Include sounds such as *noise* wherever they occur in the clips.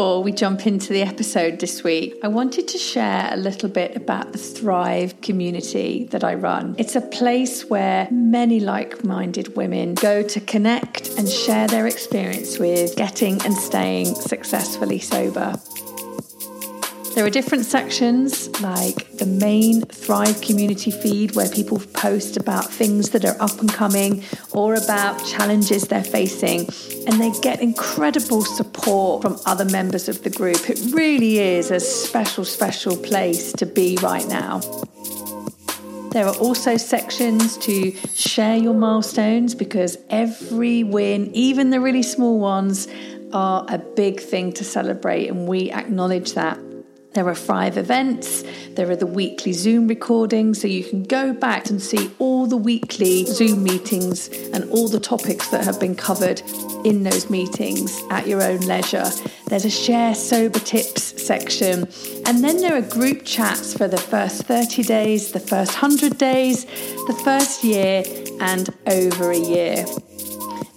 Before we jump into the episode this week, I wanted to share a little bit about the Thrive community that I run. It's a place where many like minded women go to connect and share their experience with getting and staying successfully sober. There are different sections like the main Thrive community feed where people post about things that are up and coming or about challenges they're facing. And they get incredible support from other members of the group. It really is a special, special place to be right now. There are also sections to share your milestones because every win, even the really small ones, are a big thing to celebrate, and we acknowledge that. There are five events. There are the weekly Zoom recordings, so you can go back and see all the weekly Zoom meetings and all the topics that have been covered in those meetings at your own leisure. There's a share sober tips section, and then there are group chats for the first 30 days, the first 100 days, the first year, and over a year.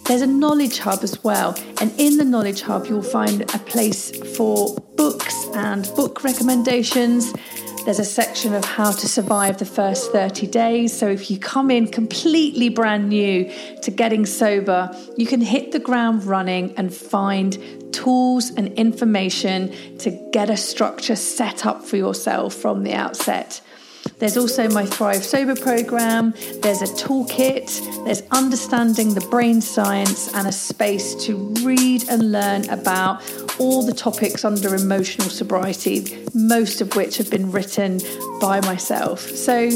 There's a knowledge hub as well, and in the knowledge hub, you'll find a place for books and book recommendations. There's a section of how to survive the first 30 days. So, if you come in completely brand new to getting sober, you can hit the ground running and find tools and information to get a structure set up for yourself from the outset. There's also my Thrive Sober program. There's a toolkit. There's understanding the brain science and a space to read and learn about all the topics under emotional sobriety, most of which have been written by myself. So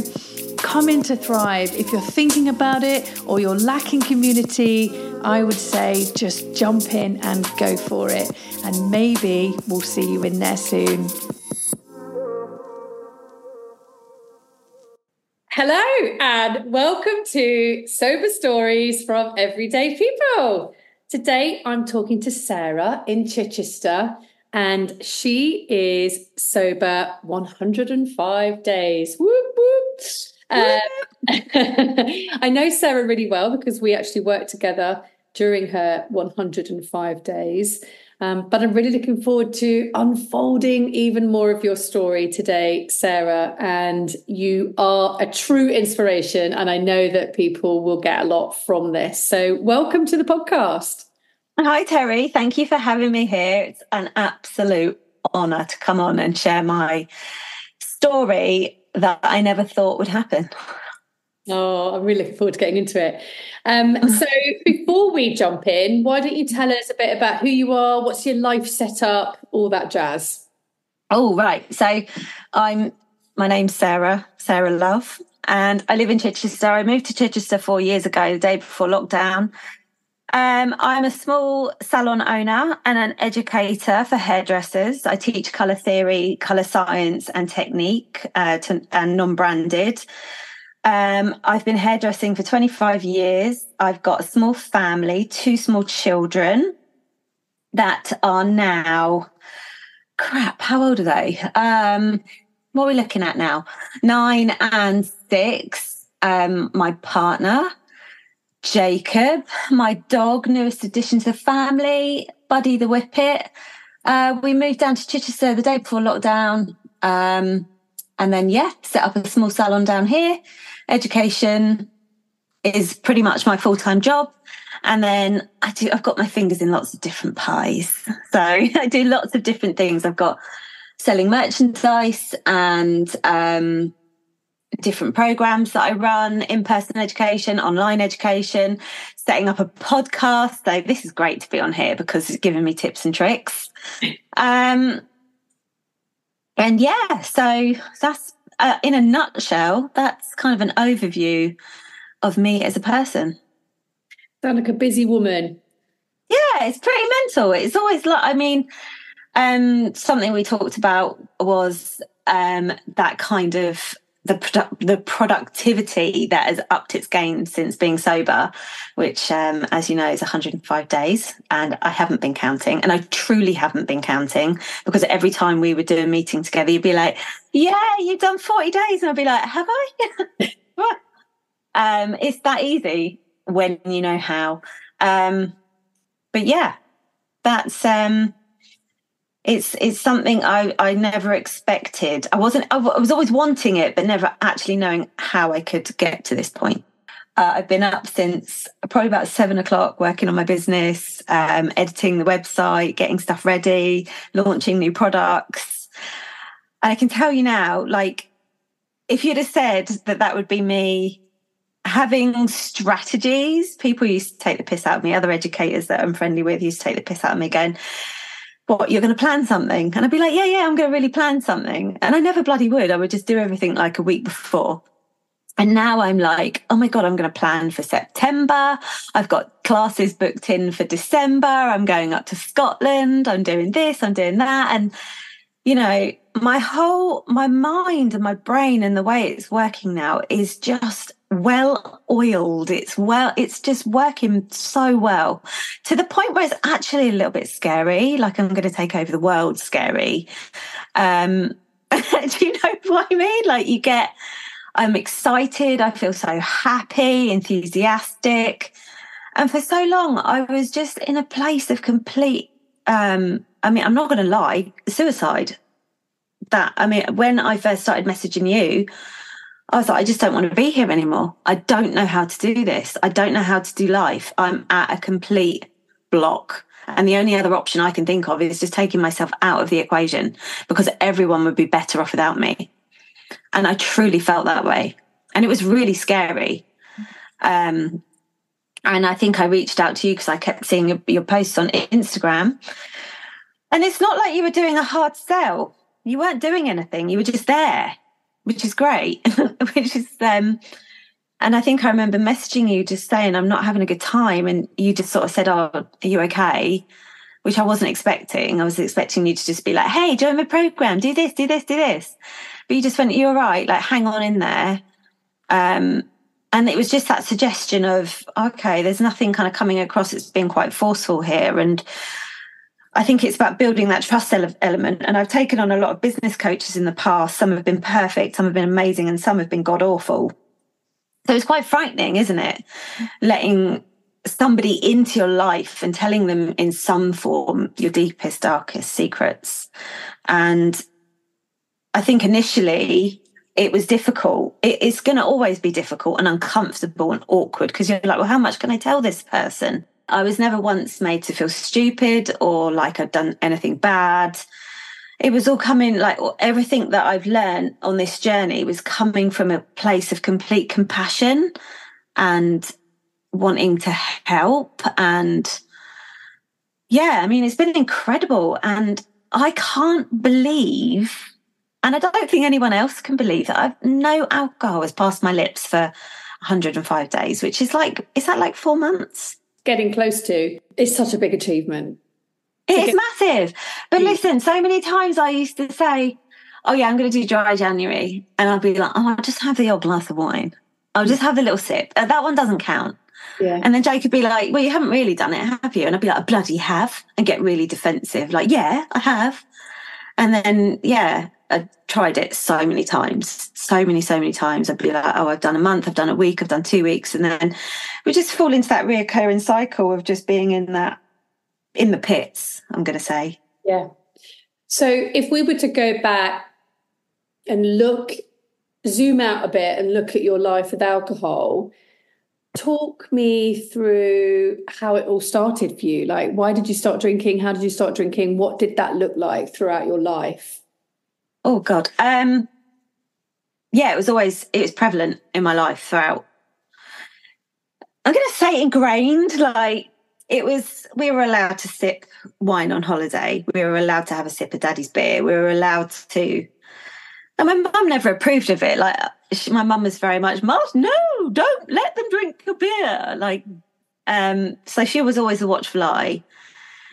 come into Thrive. If you're thinking about it or you're lacking community, I would say just jump in and go for it. And maybe we'll see you in there soon. Hello, and welcome to Sober Stories from Everyday People. Today I'm talking to Sarah in Chichester, and she is sober 105 days. Whoop, whoop. Uh, *laughs* I know Sarah really well because we actually worked together during her 105 days. Um, but I'm really looking forward to unfolding even more of your story today, Sarah. And you are a true inspiration. And I know that people will get a lot from this. So, welcome to the podcast. Hi, Terry. Thank you for having me here. It's an absolute honor to come on and share my story that I never thought would happen. Oh, I'm really looking forward to getting into it. Um, so, *laughs* before we jump in, why don't you tell us a bit about who you are, what's your life setup, all that jazz? Oh, right. So, I'm my name's Sarah, Sarah Love, and I live in Chichester. I moved to Chichester four years ago, the day before lockdown. Um, I'm a small salon owner and an educator for hairdressers. I teach colour theory, colour science, and technique uh, to, and non branded. Um, I've been hairdressing for 25 years. I've got a small family, two small children that are now, crap, how old are they? Um, what are we looking at now? Nine and six. Um, my partner, Jacob, my dog, newest addition to the family, Buddy the Whippet. Uh, we moved down to Chichester the day before lockdown. Um, and then, yeah, set up a small salon down here education is pretty much my full time job. And then I do, I've got my fingers in lots of different pies. *laughs* So I do lots of different things. I've got selling merchandise and um, different programs that I run, in person education, online education, setting up a podcast. So this is great to be on here because it's giving me tips and tricks. *laughs* Um, and yeah, so that's uh, in a nutshell, that's kind of an overview of me as a person. Sound like a busy woman. Yeah, yeah, it's pretty mental. It's always like, I mean, um, something we talked about was um, that kind of the produ- the productivity that has upped its game since being sober, which, um, as you know, is 105 days, and I haven't been counting, and I truly haven't been counting because every time we would do a meeting together, you'd be like, "Yeah, you've done 40 days," and I'd be like, "Have I?" *laughs* Um, it's that easy when you know how. Um, but yeah, that's um, it's it's something I I never expected. I wasn't. I was always wanting it, but never actually knowing how I could get to this point. Uh, I've been up since probably about seven o'clock working on my business, um, editing the website, getting stuff ready, launching new products. And I can tell you now, like, if you'd have said that that would be me having strategies, people used to take the piss out of me, other educators that I'm friendly with used to take the piss out of me going, what you're going to plan something? And i'd be like yeah yeah i'm going to really plan something. And i never bloody would. I would just do everything like a week before. And now i'm like oh my god i'm going to plan for september. I've got classes booked in for december. I'm going up to scotland. I'm doing this i'm doing that. And you know my whole my mind and my brain and the way it's working now is just well oiled. It's well, it's just working so well to the point where it's actually a little bit scary. Like I'm going to take over the world scary. Um, *laughs* do you know *laughs* what I mean? Like you get, I'm excited. I feel so happy, enthusiastic. And for so long, I was just in a place of complete, um, I mean, I'm not going to lie, suicide. That, I mean, when I first started messaging you, I was like, I just don't want to be here anymore. I don't know how to do this. I don't know how to do life. I'm at a complete block. And the only other option I can think of is just taking myself out of the equation because everyone would be better off without me. And I truly felt that way. And it was really scary. Um, and I think I reached out to you because I kept seeing your, your posts on Instagram. And it's not like you were doing a hard sell. You weren't doing anything. You were just there which is great, *laughs* which is um and I think I remember messaging you just saying I'm not having a good time and you just sort of said, Oh, are you okay? Which I wasn't expecting. I was expecting you to just be like, Hey, join my program, do this, do this, do this. But you just went, You're right, like hang on in there. Um and it was just that suggestion of, okay, there's nothing kind of coming across it's been quite forceful here. And I think it's about building that trust element. And I've taken on a lot of business coaches in the past. Some have been perfect, some have been amazing, and some have been god awful. So it's quite frightening, isn't it? Letting somebody into your life and telling them in some form your deepest, darkest secrets. And I think initially it was difficult. it's going to always be difficult and uncomfortable and awkward because you're like, well, how much can I tell this person? I was never once made to feel stupid or like I'd done anything bad. It was all coming like everything that I've learned on this journey was coming from a place of complete compassion and wanting to help. And yeah, I mean, it's been incredible. And I can't believe, and I don't think anyone else can believe that I've no alcohol has passed my lips for 105 days, which is like, is that like four months? Getting close to is such a big achievement. It's massive. But listen, so many times I used to say, Oh yeah, I'm gonna do dry January. And I'll be like, Oh, I'll just have the old glass of wine. I'll just have a little sip. Uh, that one doesn't count. Yeah. And then Jake could be like, Well, you haven't really done it, have you? And I'd be like, I bloody have and get really defensive. Like, yeah, I have. And then yeah, I tried it so many times, so many, so many times. I'd be like, oh, I've done a month, I've done a week, I've done two weeks. And then we just fall into that reoccurring cycle of just being in that, in the pits, I'm going to say. Yeah. So if we were to go back and look, zoom out a bit and look at your life with alcohol, talk me through how it all started for you. Like, why did you start drinking? How did you start drinking? What did that look like throughout your life? Oh God. Um yeah, it was always it was prevalent in my life throughout. I'm gonna say ingrained, like it was we were allowed to sip wine on holiday. We were allowed to have a sip of daddy's beer. We were allowed to and my mum never approved of it. Like she, my mum was very much, Martin, no, don't let them drink your beer. Like Um, so she was always a watchful eye.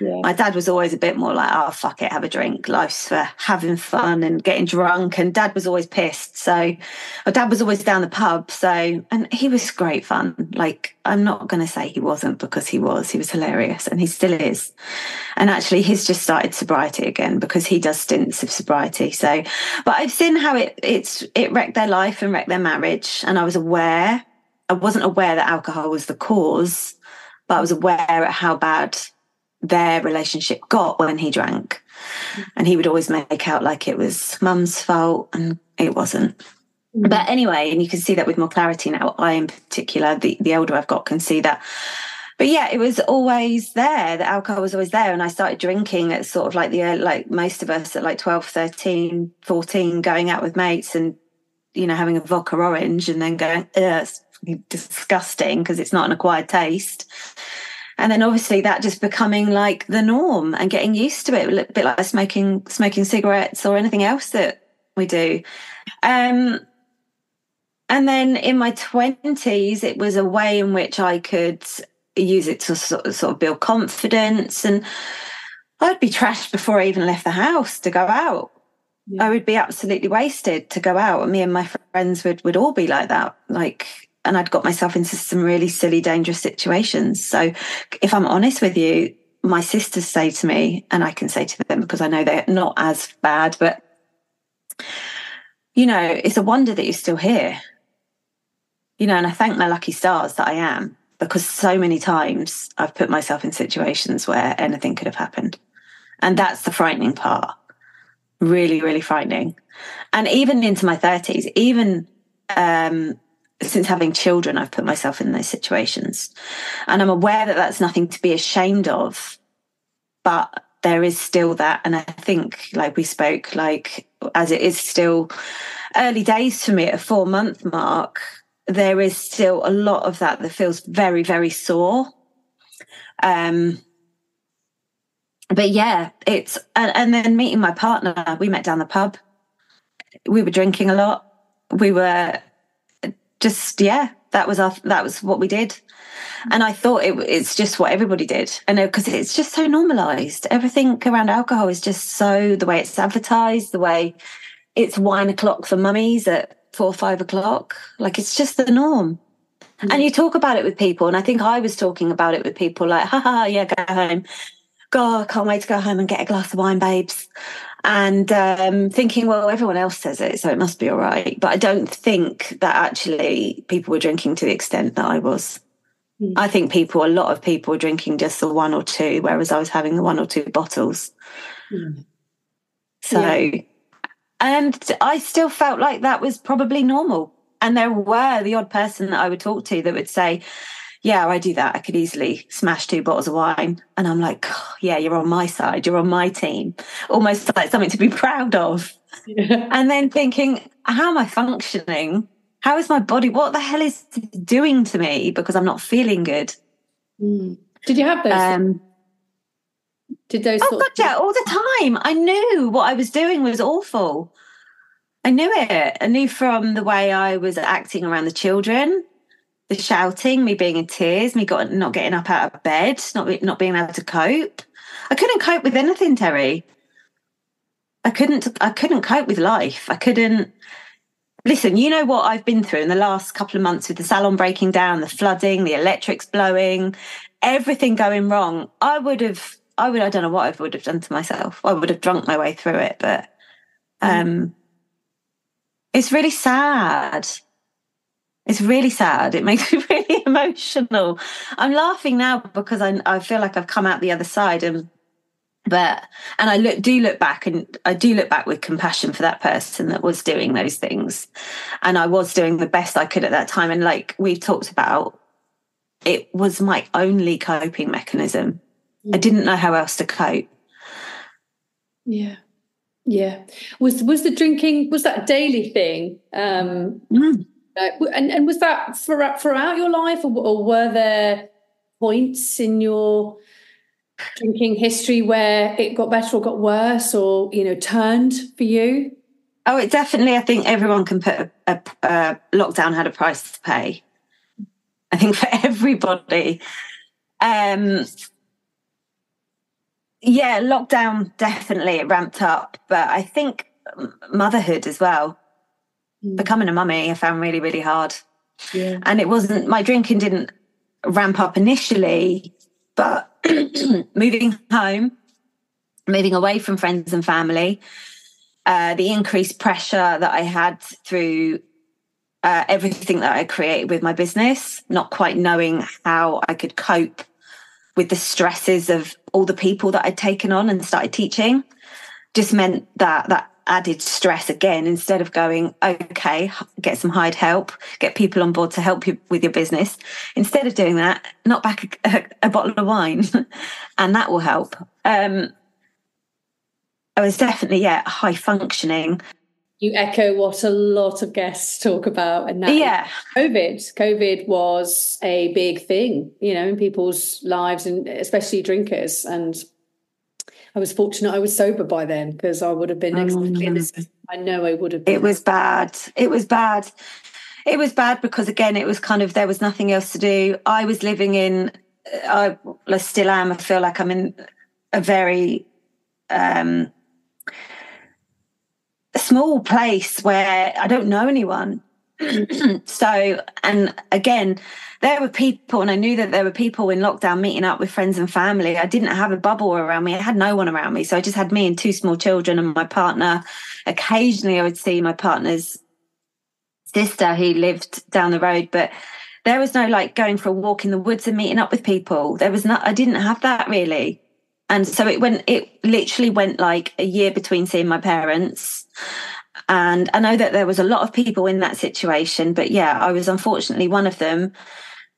Yeah. My dad was always a bit more like, oh, fuck it, have a drink. Life's for having fun and getting drunk. And dad was always pissed. So, my dad was always down the pub. So, and he was great fun. Like, I'm not going to say he wasn't because he was. He was hilarious and he still is. And actually, he's just started sobriety again because he does stints of sobriety. So, but I've seen how it, it's, it wrecked their life and wrecked their marriage. And I was aware, I wasn't aware that alcohol was the cause, but I was aware at how bad their relationship got when he drank. And he would always make out like it was mum's fault and it wasn't. Mm. But anyway, and you can see that with more clarity now. I, in particular, the, the older I've got, can see that. But yeah, it was always there. The alcohol was always there. And I started drinking at sort of like the, like most of us at like 12, 13, 14, going out with mates and, you know, having a vodka orange and then going, it's disgusting because it's not an acquired taste and then obviously that just becoming like the norm and getting used to it a bit like smoking smoking cigarettes or anything else that we do. Um, and then in my 20s it was a way in which i could use it to sort of, sort of build confidence. And i'd be trashed before i even left the house to go out. Yeah. i would be absolutely wasted to go out. And me and my friends would would all be like that like and I'd got myself into some really silly, dangerous situations. So if I'm honest with you, my sisters say to me, and I can say to them because I know they're not as bad, but you know, it's a wonder that you're still here. You know, and I thank my lucky stars that I am because so many times I've put myself in situations where anything could have happened. And that's the frightening part. Really, really frightening. And even into my 30s, even um, since having children, I've put myself in those situations. And I'm aware that that's nothing to be ashamed of, but there is still that. And I think, like we spoke, like as it is still early days for me at a four month mark, there is still a lot of that that feels very, very sore. Um, but yeah, it's, and, and then meeting my partner, we met down the pub. We were drinking a lot. We were just yeah that was our that was what we did. And i thought it, it's just what everybody did. I know because it's just so normalized. Everything around alcohol is just so the way it's advertised the way it's wine o'clock for mummies at four or five o'clock. Like it's just the norm. Mm-hmm. and you talk about it with people and i think i was talking about it with people like ha yeah go home. God i can't wait to go home and get a glass of wine babes and um, thinking, well, everyone else says it, so it must be all right. But I don't think that actually people were drinking to the extent that I was. Mm. I think people, a lot of people were drinking just the one or two, whereas I was having the one or two bottles. Mm. So, yeah. and I still felt like that was probably normal. And there were the odd person that I would talk to that would say, yeah, I do that. I could easily smash two bottles of wine. And I'm like, oh, yeah, you're on my side. You're on my team. Almost like something to be *laughs* proud of. Yeah. And then thinking, how am I functioning? How is my body? What the hell is doing to me because I'm not feeling good? Mm. Did you have those? Um, Did those? Oh, God, yeah, all the time. I knew what I was doing was awful. I knew it. I knew from the way I was acting around the children the shouting, me being in tears, me got, not getting up out of bed, not not being able to cope. I couldn't cope with anything, Terry. I couldn't. I couldn't cope with life. I couldn't. Listen, you know what I've been through in the last couple of months with the salon breaking down, the flooding, the electrics blowing, everything going wrong. I would have. I would. I don't know what I would have done to myself. I would have drunk my way through it, but um, mm. it's really sad. It's really sad. It makes me *laughs* really emotional. I'm laughing now because I, I feel like I've come out the other side and but and I look do look back and I do look back with compassion for that person that was doing those things. And I was doing the best I could at that time. And like we've talked about, it was my only coping mechanism. I didn't know how else to cope. Yeah. Yeah. Was was the drinking was that a daily thing? Um mm. Uh, and, and was that throughout, throughout your life, or, or were there points in your drinking history where it got better or got worse, or you know, turned for you? Oh, it definitely. I think everyone can put a, a, a lockdown had a price to pay. I think for *laughs* everybody, Um, yeah, lockdown definitely it ramped up, but I think motherhood as well. Mm. Becoming a mummy, I found really, really hard. Yeah. And it wasn't my drinking didn't ramp up initially, but *clears throat* moving home, moving away from friends and family, uh, the increased pressure that I had through uh, everything that I created with my business, not quite knowing how I could cope with the stresses of all the people that I'd taken on and started teaching, just meant that that added stress again instead of going okay get some hired help get people on board to help you with your business instead of doing that knock back a, a bottle of wine *laughs* and that will help. Um i was definitely yeah high functioning. You echo what a lot of guests talk about and that yeah. Covid. Covid was a big thing you know in people's lives and especially drinkers and I was fortunate I was sober by then because I would have been exactly this. I know I would have been. It was bad. It was bad. It was bad because again, it was kind of there was nothing else to do. I was living in. I still am. I feel like I'm in a very um, small place where I don't know anyone. *clears throat* so, and again, there were people, and I knew that there were people in lockdown meeting up with friends and family. I didn't have a bubble around me. I had no one around me. So I just had me and two small children and my partner. Occasionally, I would see my partner's sister who lived down the road, but there was no like going for a walk in the woods and meeting up with people. There was not, I didn't have that really. And so it went, it literally went like a year between seeing my parents and I know that there was a lot of people in that situation, but yeah, I was unfortunately one of them.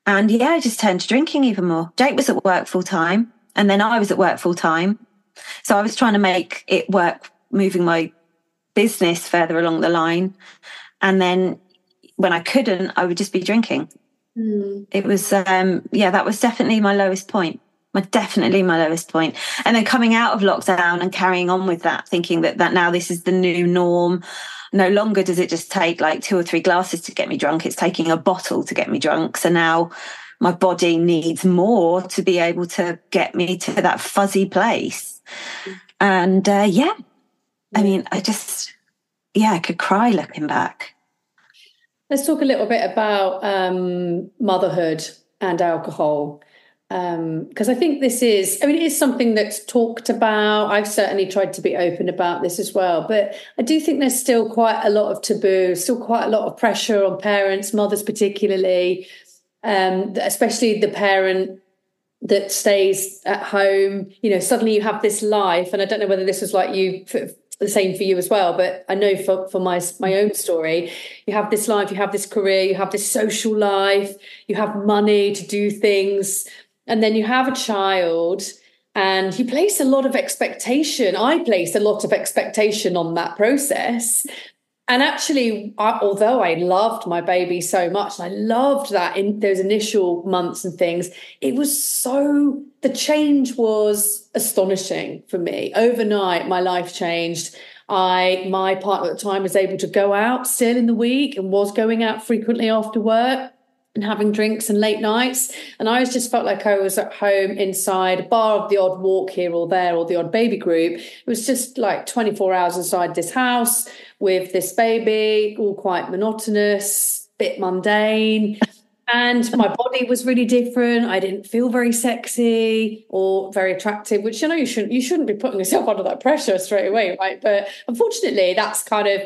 And yeah, I just turned to drinking even more. Jake was at work full time, and then I was at work full time. So I was trying to make it work, moving my business further along the line. And then when I couldn't, I would just be drinking. Mm. It was, um, yeah, that was definitely my lowest point definitely my lowest point. And then coming out of lockdown and carrying on with that, thinking that that now this is the new norm. No longer does it just take like two or three glasses to get me drunk. It's taking a bottle to get me drunk. So now my body needs more to be able to get me to that fuzzy place. And uh, yeah, I mean, I just, yeah, I could cry looking back. Let's talk a little bit about um, motherhood and alcohol because um, I think this is, I mean, it is something that's talked about. I've certainly tried to be open about this as well, but I do think there's still quite a lot of taboo, still quite a lot of pressure on parents, mothers particularly, um, especially the parent that stays at home. You know, suddenly you have this life, and I don't know whether this was like you. For, the same for you as well but i know for, for my my own story you have this life you have this career you have this social life you have money to do things and then you have a child and you place a lot of expectation. I place a lot of expectation on that process. And actually I, although i loved my baby so much and i loved that in those initial months and things it was so the change was astonishing for me. Overnight my life changed. I my partner at the time was able to go out still in the week and was going out frequently after work and having drinks and late nights. And I just felt like I was at home inside, bar of the odd walk here or there or the odd baby group. It was just like 24 hours inside this house with this baby, all quite monotonous, bit mundane. And my body was really different. I didn't feel very sexy or very attractive, which you know you shouldn't you shouldn't be putting yourself *laughs* under that pressure straight away, right? But unfortunately, that's kind of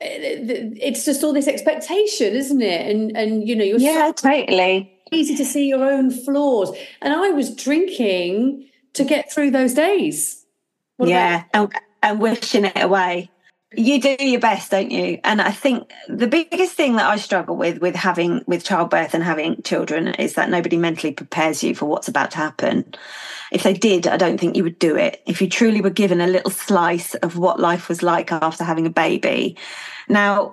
it's just all this expectation, isn't it? And and you know, you're yeah, so totally easy to see your own flaws. And I was drinking to get through those days. What yeah, and, and wishing it away. You do your best, don't you? And I think the biggest thing that I struggle with with having with childbirth and having children is that nobody mentally prepares you for what's about to happen. If they did, I don't think you would do it. If you truly were given a little slice of what life was like after having a baby. Now,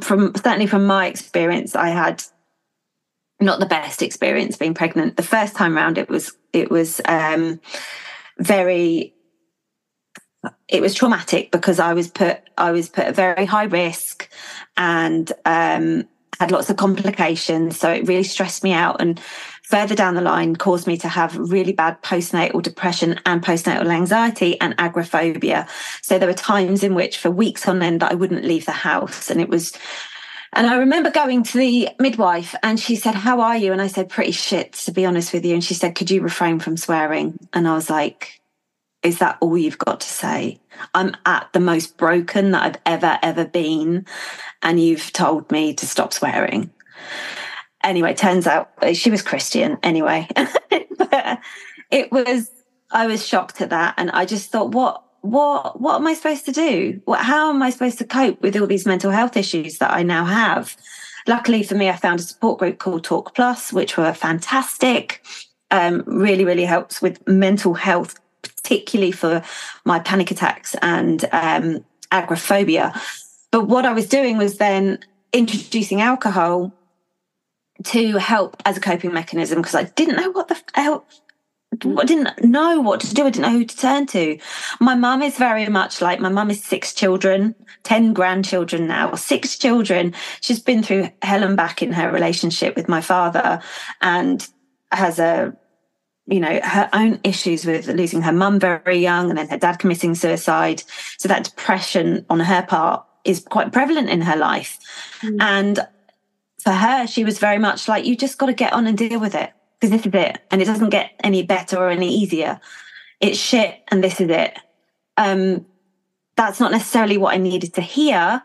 from certainly from my experience, I had not the best experience being pregnant. The first time round, it was it was um, very it was traumatic because I was put I was put at very high risk and um, had lots of complications. So it really stressed me out. And further down the line caused me to have really bad postnatal depression and postnatal anxiety and agoraphobia. So there were times in which for weeks on end I wouldn't leave the house and it was and I remember going to the midwife and she said, How are you? And I said, Pretty shit, to be honest with you. And she said, Could you refrain from swearing? And I was like, Is that all you've got to say? I'm at the most broken that I've ever, ever been. And you've told me to stop swearing anyway, turns out she was Christian anyway. *laughs* it was, I was shocked at that. And I just thought, what, what, what am I supposed to do? What, how am I supposed to cope with all these mental health issues that I now have? Luckily for me, I found a support group called Talk Plus, which were fantastic. Um, really, really helps with mental health, particularly for my panic attacks and um, agoraphobia. But what I was doing was then introducing alcohol to help as a coping mechanism because I didn't know what the hell I didn't know what to do. I didn't know who to turn to. My mum is very much like my mum is six children, 10 grandchildren now, six children. She's been through hell and back in her relationship with my father and has a, you know, her own issues with losing her mum very young and then her dad committing suicide. So that depression on her part is quite prevalent in her life. Mm. And for her, she was very much like, you just got to get on and deal with it because this is it. And it doesn't get any better or any easier. It's shit and this is it. Um, that's not necessarily what I needed to hear.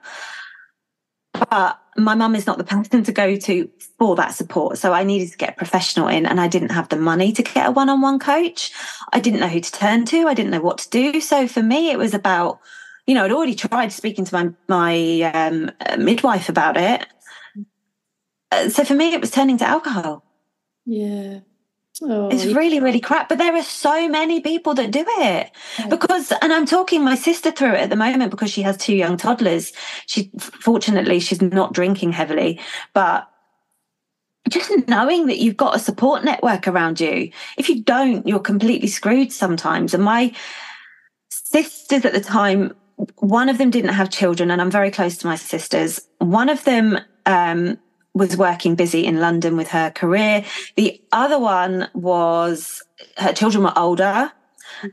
But my mum is not the person to go to for that support. So I needed to get a professional in and I didn't have the money to get a one on one coach. I didn't know who to turn to. I didn't know what to do. So for me, it was about, you know, I'd already tried speaking to my, my um, midwife about it uh, so for me, it was turning to alcohol. Yeah. Oh, it's really, really crap. But there are so many people that do it because, and I'm talking my sister through it at the moment because she has two young toddlers. She, fortunately, she's not drinking heavily, but just knowing that you've got a support network around you. If you don't, you're completely screwed sometimes. And my sisters at the time, one of them didn't have children, and I'm very close to my sisters. One of them, um, was working busy in London with her career. The other one was her children were older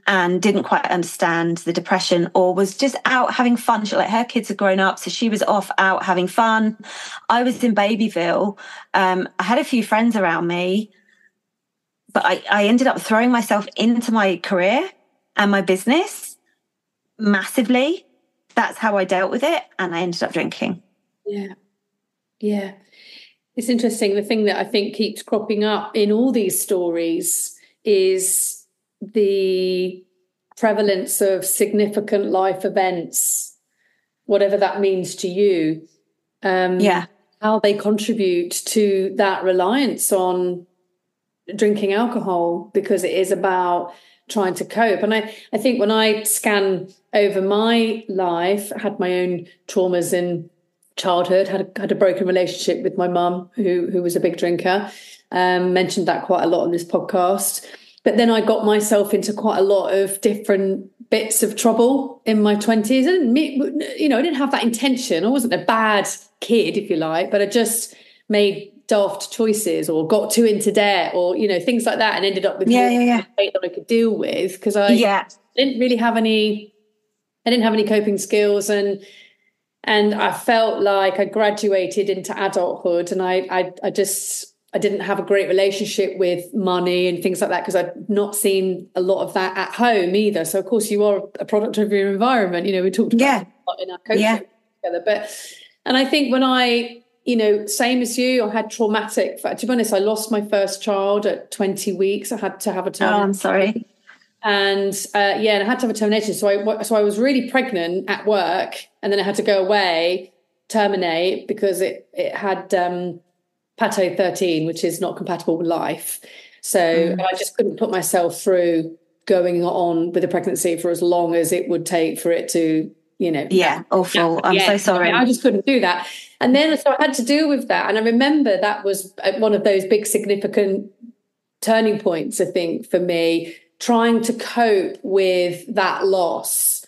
and didn't quite understand the depression or was just out having fun. She, like her kids had grown up, so she was off out having fun. I was in Babyville. Um, I had a few friends around me, but I, I ended up throwing myself into my career and my business massively. That's how I dealt with it. And I ended up drinking. Yeah. Yeah. It's interesting. The thing that I think keeps cropping up in all these stories is the prevalence of significant life events, whatever that means to you. Um, yeah. How they contribute to that reliance on drinking alcohol because it is about trying to cope. And I, I think when I scan over my life, I had my own traumas and childhood, had a, had a broken relationship with my mum, who who was a big drinker. Um, mentioned that quite a lot on this podcast. But then I got myself into quite a lot of different bits of trouble in my twenties, and you know, I didn't have that intention. I wasn't a bad kid, if you like, but I just made daft choices or got too into debt or you know things like that, and ended up with yeah, yeah, yeah. that I could deal with because I yeah. didn't really have any. I didn't have any coping skills, and and I felt like I graduated into adulthood and I, I, I just, I didn't have a great relationship with money and things like that because I'd not seen a lot of that at home either. So of course you are a product of your environment. You know, we talked about yeah. in our coaching yeah. together. But and I think when I, you know, same as you, I had traumatic. To be honest, I lost my first child at 20 weeks. I had to have a termination. Oh, I'm sorry and uh, yeah, and I had to have a termination. So I so I was really pregnant at work, and then I had to go away terminate because it it had um, Patau thirteen, which is not compatible with life. So mm. I just couldn't put myself through going on with a pregnancy for as long as it would take for it to you know yeah awful i'm yeah. so sorry I, I just couldn't do that and then so i had to deal with that and i remember that was uh, one of those big significant turning points i think for me trying to cope with that loss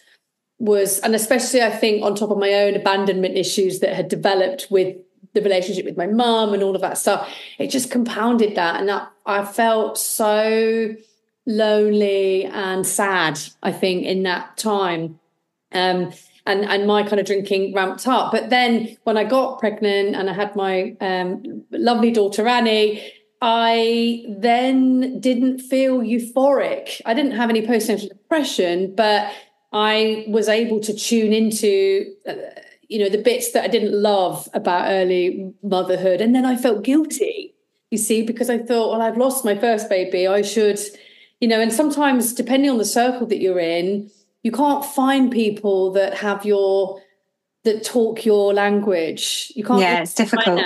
was, and especially I think on top of my own abandonment issues that had developed with the relationship with my mum and all of that stuff, it just compounded that. And that, I felt so lonely and sad, I think, in that time. Um, and, and my kind of drinking ramped up. But then when I got pregnant and I had my um, lovely daughter Annie, I then didn't feel euphoric. I didn't have any postnatal depression, but I was able to tune into, uh, you know, the bits that I didn't love about early motherhood. And then I felt guilty, you see, because I thought, well, I've lost my first baby. I should, you know, and sometimes depending on the circle that you're in, you can't find people that have your, that talk your language. You can't. Yeah, it's difficult.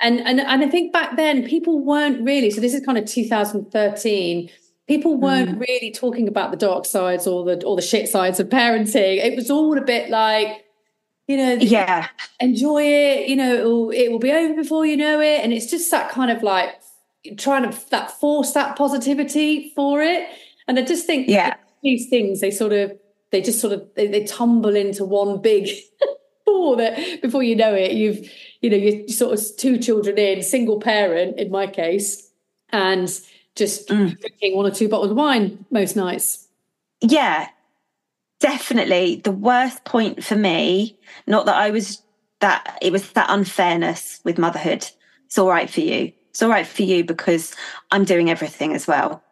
And, and and I think back then people weren't really. So this is kind of 2013. People weren't mm. really talking about the dark sides or the or the shit sides of parenting. It was all a bit like, you know, yeah, enjoy it. You know, it will, it will be over before you know it. And it's just that kind of like trying to that force that positivity for it. And I just think, yeah, these things they sort of they just sort of they, they tumble into one big *laughs* before that before you know it you've you know you're sort of two children in single parent in my case and just mm. drinking one or two bottles of wine most nights yeah definitely the worst point for me not that i was that it was that unfairness with motherhood it's all right for you it's all right for you because i'm doing everything as well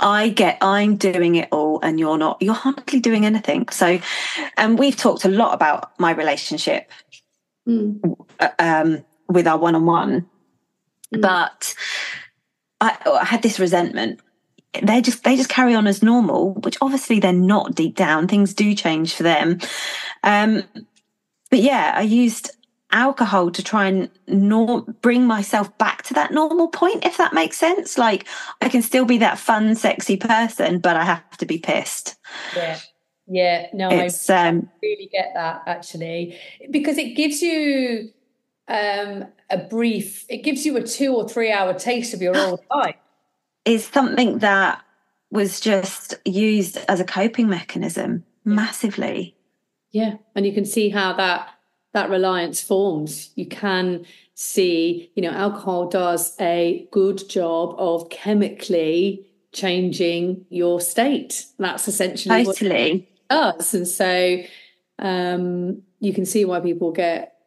I get I'm doing it all and you're not. You're hardly doing anything. So, and we've talked a lot about my relationship mm. um, with our one on one, but I, I had this resentment. They just they just carry on as normal, which obviously they're not deep down. Things do change for them. Um, but yeah, I used alcohol to try and norm- bring myself back to that normal point if that makes sense like i can still be that fun sexy person but i have to be pissed yeah yeah no it's, i um, really get that actually because it gives you um a brief it gives you a two or three hour taste of your old life is something that was just used as a coping mechanism massively yeah and you can see how that that reliance forms. You can see, you know, alcohol does a good job of chemically changing your state. That's essentially totally. what it does. And so um, you can see why people get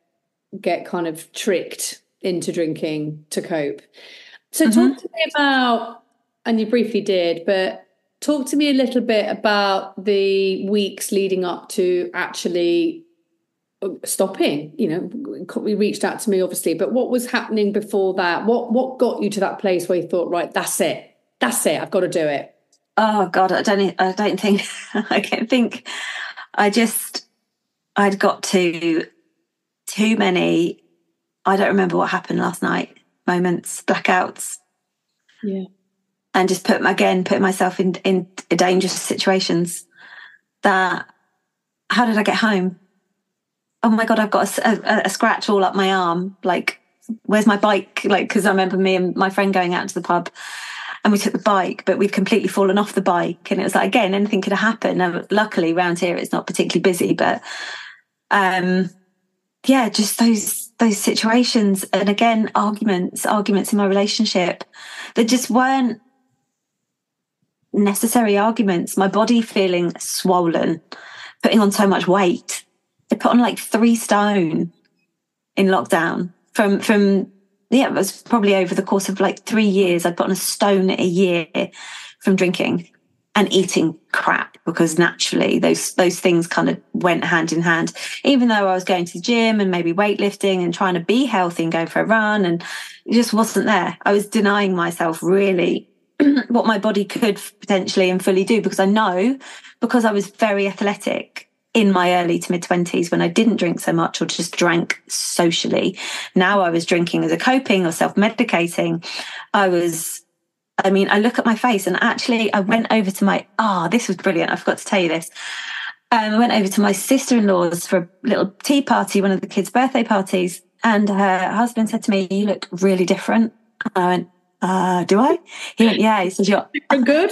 get kind of tricked into drinking to cope. So mm-hmm. talk to me about, and you briefly did, but talk to me a little bit about the weeks leading up to actually stopping you know we reached out to me obviously but what was happening before that? What what got you to that place where you thought right that's it. That's it. I've got to do it. Oh god i don't i don't think *laughs* i can't think. I just i'd got to too many i don't remember what happened last night moments blackouts yeah and just put again put myself in in dangerous situations that how did i get home oh my god, I've got a, a, a scratch all up my arm. Like, where's my bike? Like, because I remember me and my friend going out to the pub and we took the bike, but we'd completely fallen off the bike. And it was like, again, anything could have happened. Luckily, around here, it's not particularly busy, but um, yeah, just those those situations. And again, arguments, arguments in my relationship that just weren't necessary arguments. My body feeling swollen, putting on so much weight I put on like three stone in lockdown from from yeah, it was probably over the course of like three years. I put on a stone a year from drinking and eating crap because naturally those those things kind of went hand in hand. Even though I was going to the gym and maybe weightlifting and trying to be healthy and going for a run, and it just wasn't there. I was denying myself really *clears throat* what my body could potentially and fully do because I know because I was very athletic in my early to mid 20s when I didn't drink so much or just drank socially. Now I was drinking as a coping or self medicating. I was, I mean, I look at my face and actually I went over to my, ah, oh, this was brilliant. I forgot to tell you this. Um, I went over to my sister in law's for a little tea party, one of the kids' birthday parties. And her husband said to me, You look really different. I went, uh, do I? He went, yeah. He said, you're *laughs* good.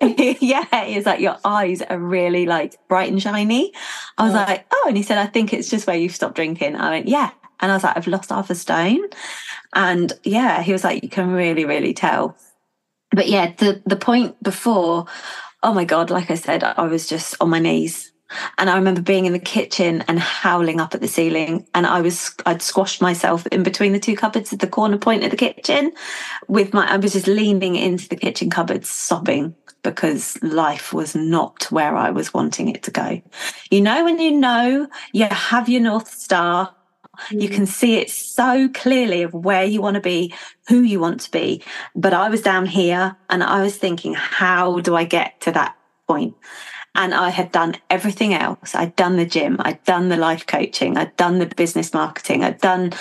*laughs* yeah. He was like, your eyes are really like bright and shiny. I was oh. like, oh, and he said, I think it's just where you've stopped drinking. I went, yeah, And I was like, I've lost half a stone. And yeah, he was like, you can really, really tell. But yeah, the, the point before, oh my God, like I said, I was just on my knees. And I remember being in the kitchen and howling up at the ceiling. And I was, I'd squashed myself in between the two cupboards at the corner point of the kitchen with my, I was just leaning into the kitchen cupboards, sobbing because life was not where I was wanting it to go. You know, when you know you have your North Star, mm. you can see it so clearly of where you want to be, who you want to be. But I was down here and I was thinking, how do I get to that point? And I had done everything else. I'd done the gym, I'd done the life coaching, I'd done the business marketing, I'd done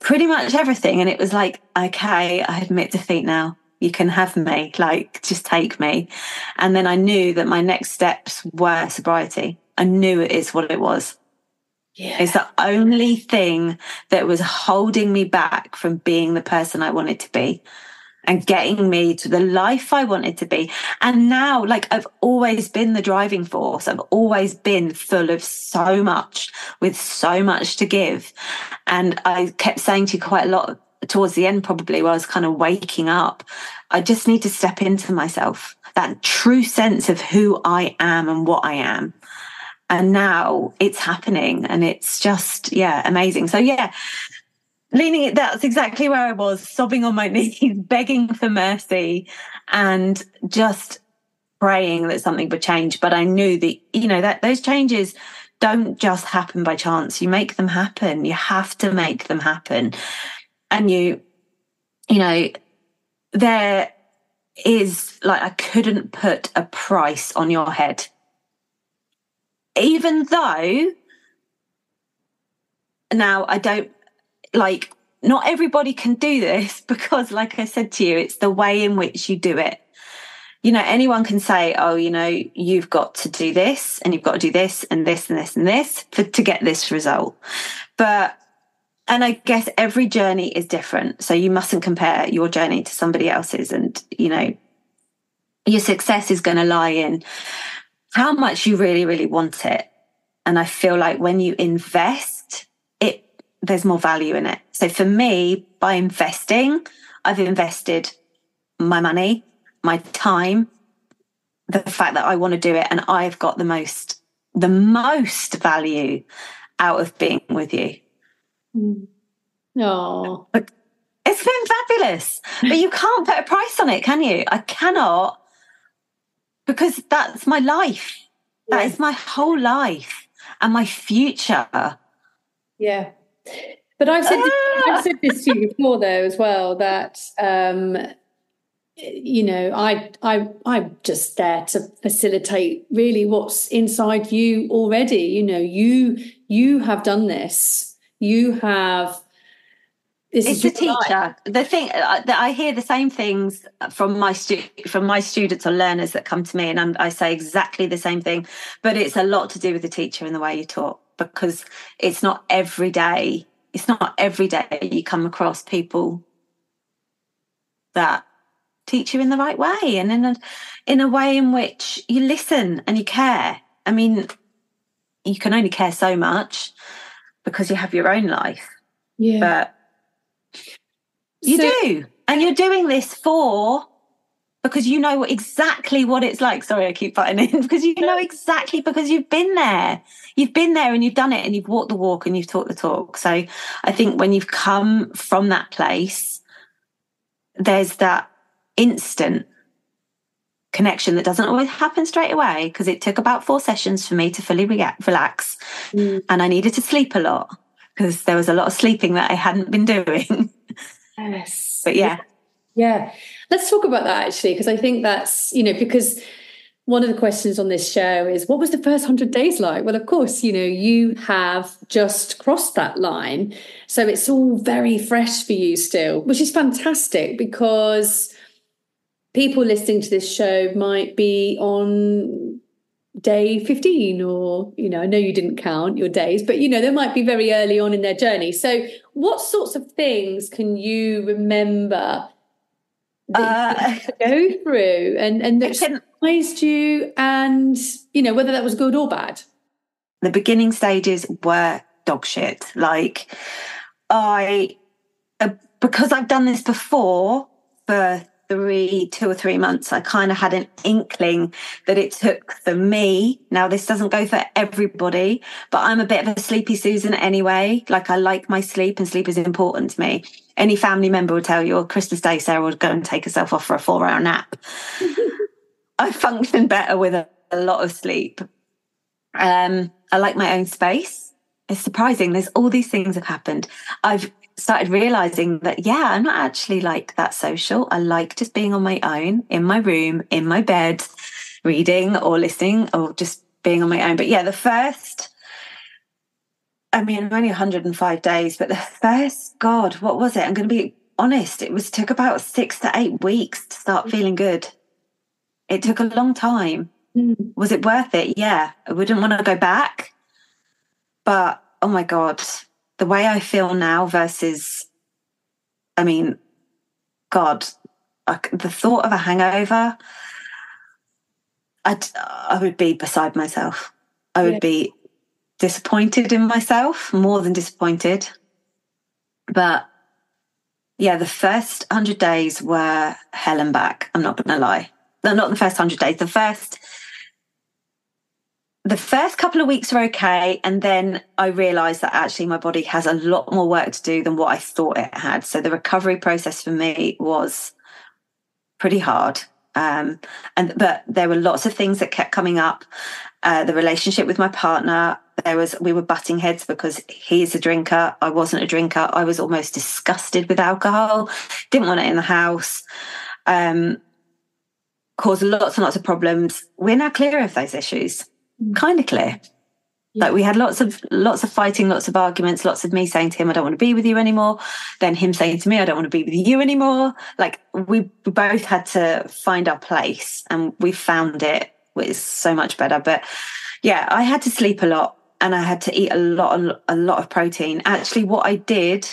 pretty much everything. And it was like, okay, I admit defeat now you can have me, like just take me. And then I knew that my next steps were sobriety. I knew it is what it was. Yeah. It's the only thing that was holding me back from being the person I wanted to be and getting me to the life I wanted to be. And now, like, I've always been the driving force. I've always been full of so much with so much to give. And I kept saying to you quite a lot towards the end, probably, where I was kind of waking up, I just need to step into myself, that true sense of who I am and what I am. And now it's happening and it's just, yeah, amazing. So, yeah, leaning it, that's exactly where I was, sobbing on my *laughs* knees, begging for mercy and just praying that something would change. But I knew that, you know, that those changes don't just happen by chance. You make them happen. You have to make them happen and you, you know, there is like, I couldn't put a price on your head. Even though now I don't like, not everybody can do this *laughs* because, like I said to you, it's the way in which you do it. You know, anyone can say, oh, you know, you've got to do this and you've got to do this and this and this and this for, to get this result. But and I guess every journey is different. So you mustn't compare your journey to somebody else's. And, you know, your success is going to lie in how much you really, really want it. And I feel like when you invest, it, there's more value in it. So for me, by investing, I've invested my money, my time, the fact that I want to do it. And I've got the most, the most value out of being with you. Mm. No. It's been fabulous. But you can't put a price on it, can you? I cannot because that's my life. That yeah. is my whole life and my future. Yeah. But I've said, ah. this, I've said this to you before, though, as well, that um, you know, I I I'm just there to facilitate really what's inside you already. You know, you you have done this you have this it's the teacher life. the thing uh, that i hear the same things from my stu- from my students or learners that come to me and I'm, i say exactly the same thing but it's a lot to do with the teacher and the way you talk because it's not every day it's not every day you come across people that teach you in the right way and in a in a way in which you listen and you care i mean you can only care so much because you have your own life. Yeah. But you so, do. And you're doing this for because you know exactly what it's like. Sorry, I keep butting in *laughs* because you know exactly because you've been there. You've been there and you've done it and you've walked the walk and you've talked the talk. So I think when you've come from that place, there's that instant connection that doesn't always happen straight away because it took about four sessions for me to fully re- relax. Mm. And I needed to sleep a lot because there was a lot of sleeping that I hadn't been doing. *laughs* Yes. but yeah. Yeah. Let's talk about that actually, because I think that's, you know, because one of the questions on this show is what was the first 100 days like? Well, of course, you know, you have just crossed that line. So it's all very fresh for you still, which is fantastic because people listening to this show might be on day 15 or you know i know you didn't count your days but you know they might be very early on in their journey so what sorts of things can you remember that uh, you *laughs* go through and and that surprised you and you know whether that was good or bad? The beginning stages were dog shit. Like I, uh, because I've done this before for three, two or three months, I kind of had an inkling that it took for me. Now, this doesn't go for everybody, but I'm a bit of a sleepy Susan anyway. Like I like my sleep and sleep is important to me. Any family member will tell you, or Christmas Day, Sarah would go and take herself off for a four hour nap. *laughs* I function better with a, a lot of sleep. Um, I like my own space. It's surprising. There's all these things have happened. I've started realizing that, yeah, I'm not actually like that social. I like just being on my own in my room, in my bed, reading or listening or just being on my own. But yeah, the first, I mean, I'm only 105 days, but the first, God, what was it? I'm going to be honest. It was took about six to eight weeks to start feeling good. It took a long time. Mm. Was it worth it? Yeah. I wouldn't want to go back. But oh my God, the way I feel now versus, I mean, God, the thought of a hangover, I'd, I would be beside myself. I would yeah. be disappointed in myself, more than disappointed. But yeah, the first 100 days were hell and back. I'm not going to lie. No, not the first 100 days. The first the first couple of weeks were okay. And then I realized that actually my body has a lot more work to do than what I thought it had. So the recovery process for me was pretty hard. Um, and but there were lots of things that kept coming up. Uh, the relationship with my partner, there was we were butting heads because he's a drinker. I wasn't a drinker. I was almost disgusted with alcohol. Didn't want it in the house. Um, caused lots and lots of problems. We're now clear of those issues Mm. kind of clear. Like we had lots of lots of fighting, lots of arguments, lots of me saying to him, "I don't want to be with you anymore." Then him saying to me, "I don't want to be with you anymore." Like we, both had to find our place, and we found it. It's so much better. But yeah, I had to sleep a lot, and I had to eat a lot, a lot of protein. Actually, what I did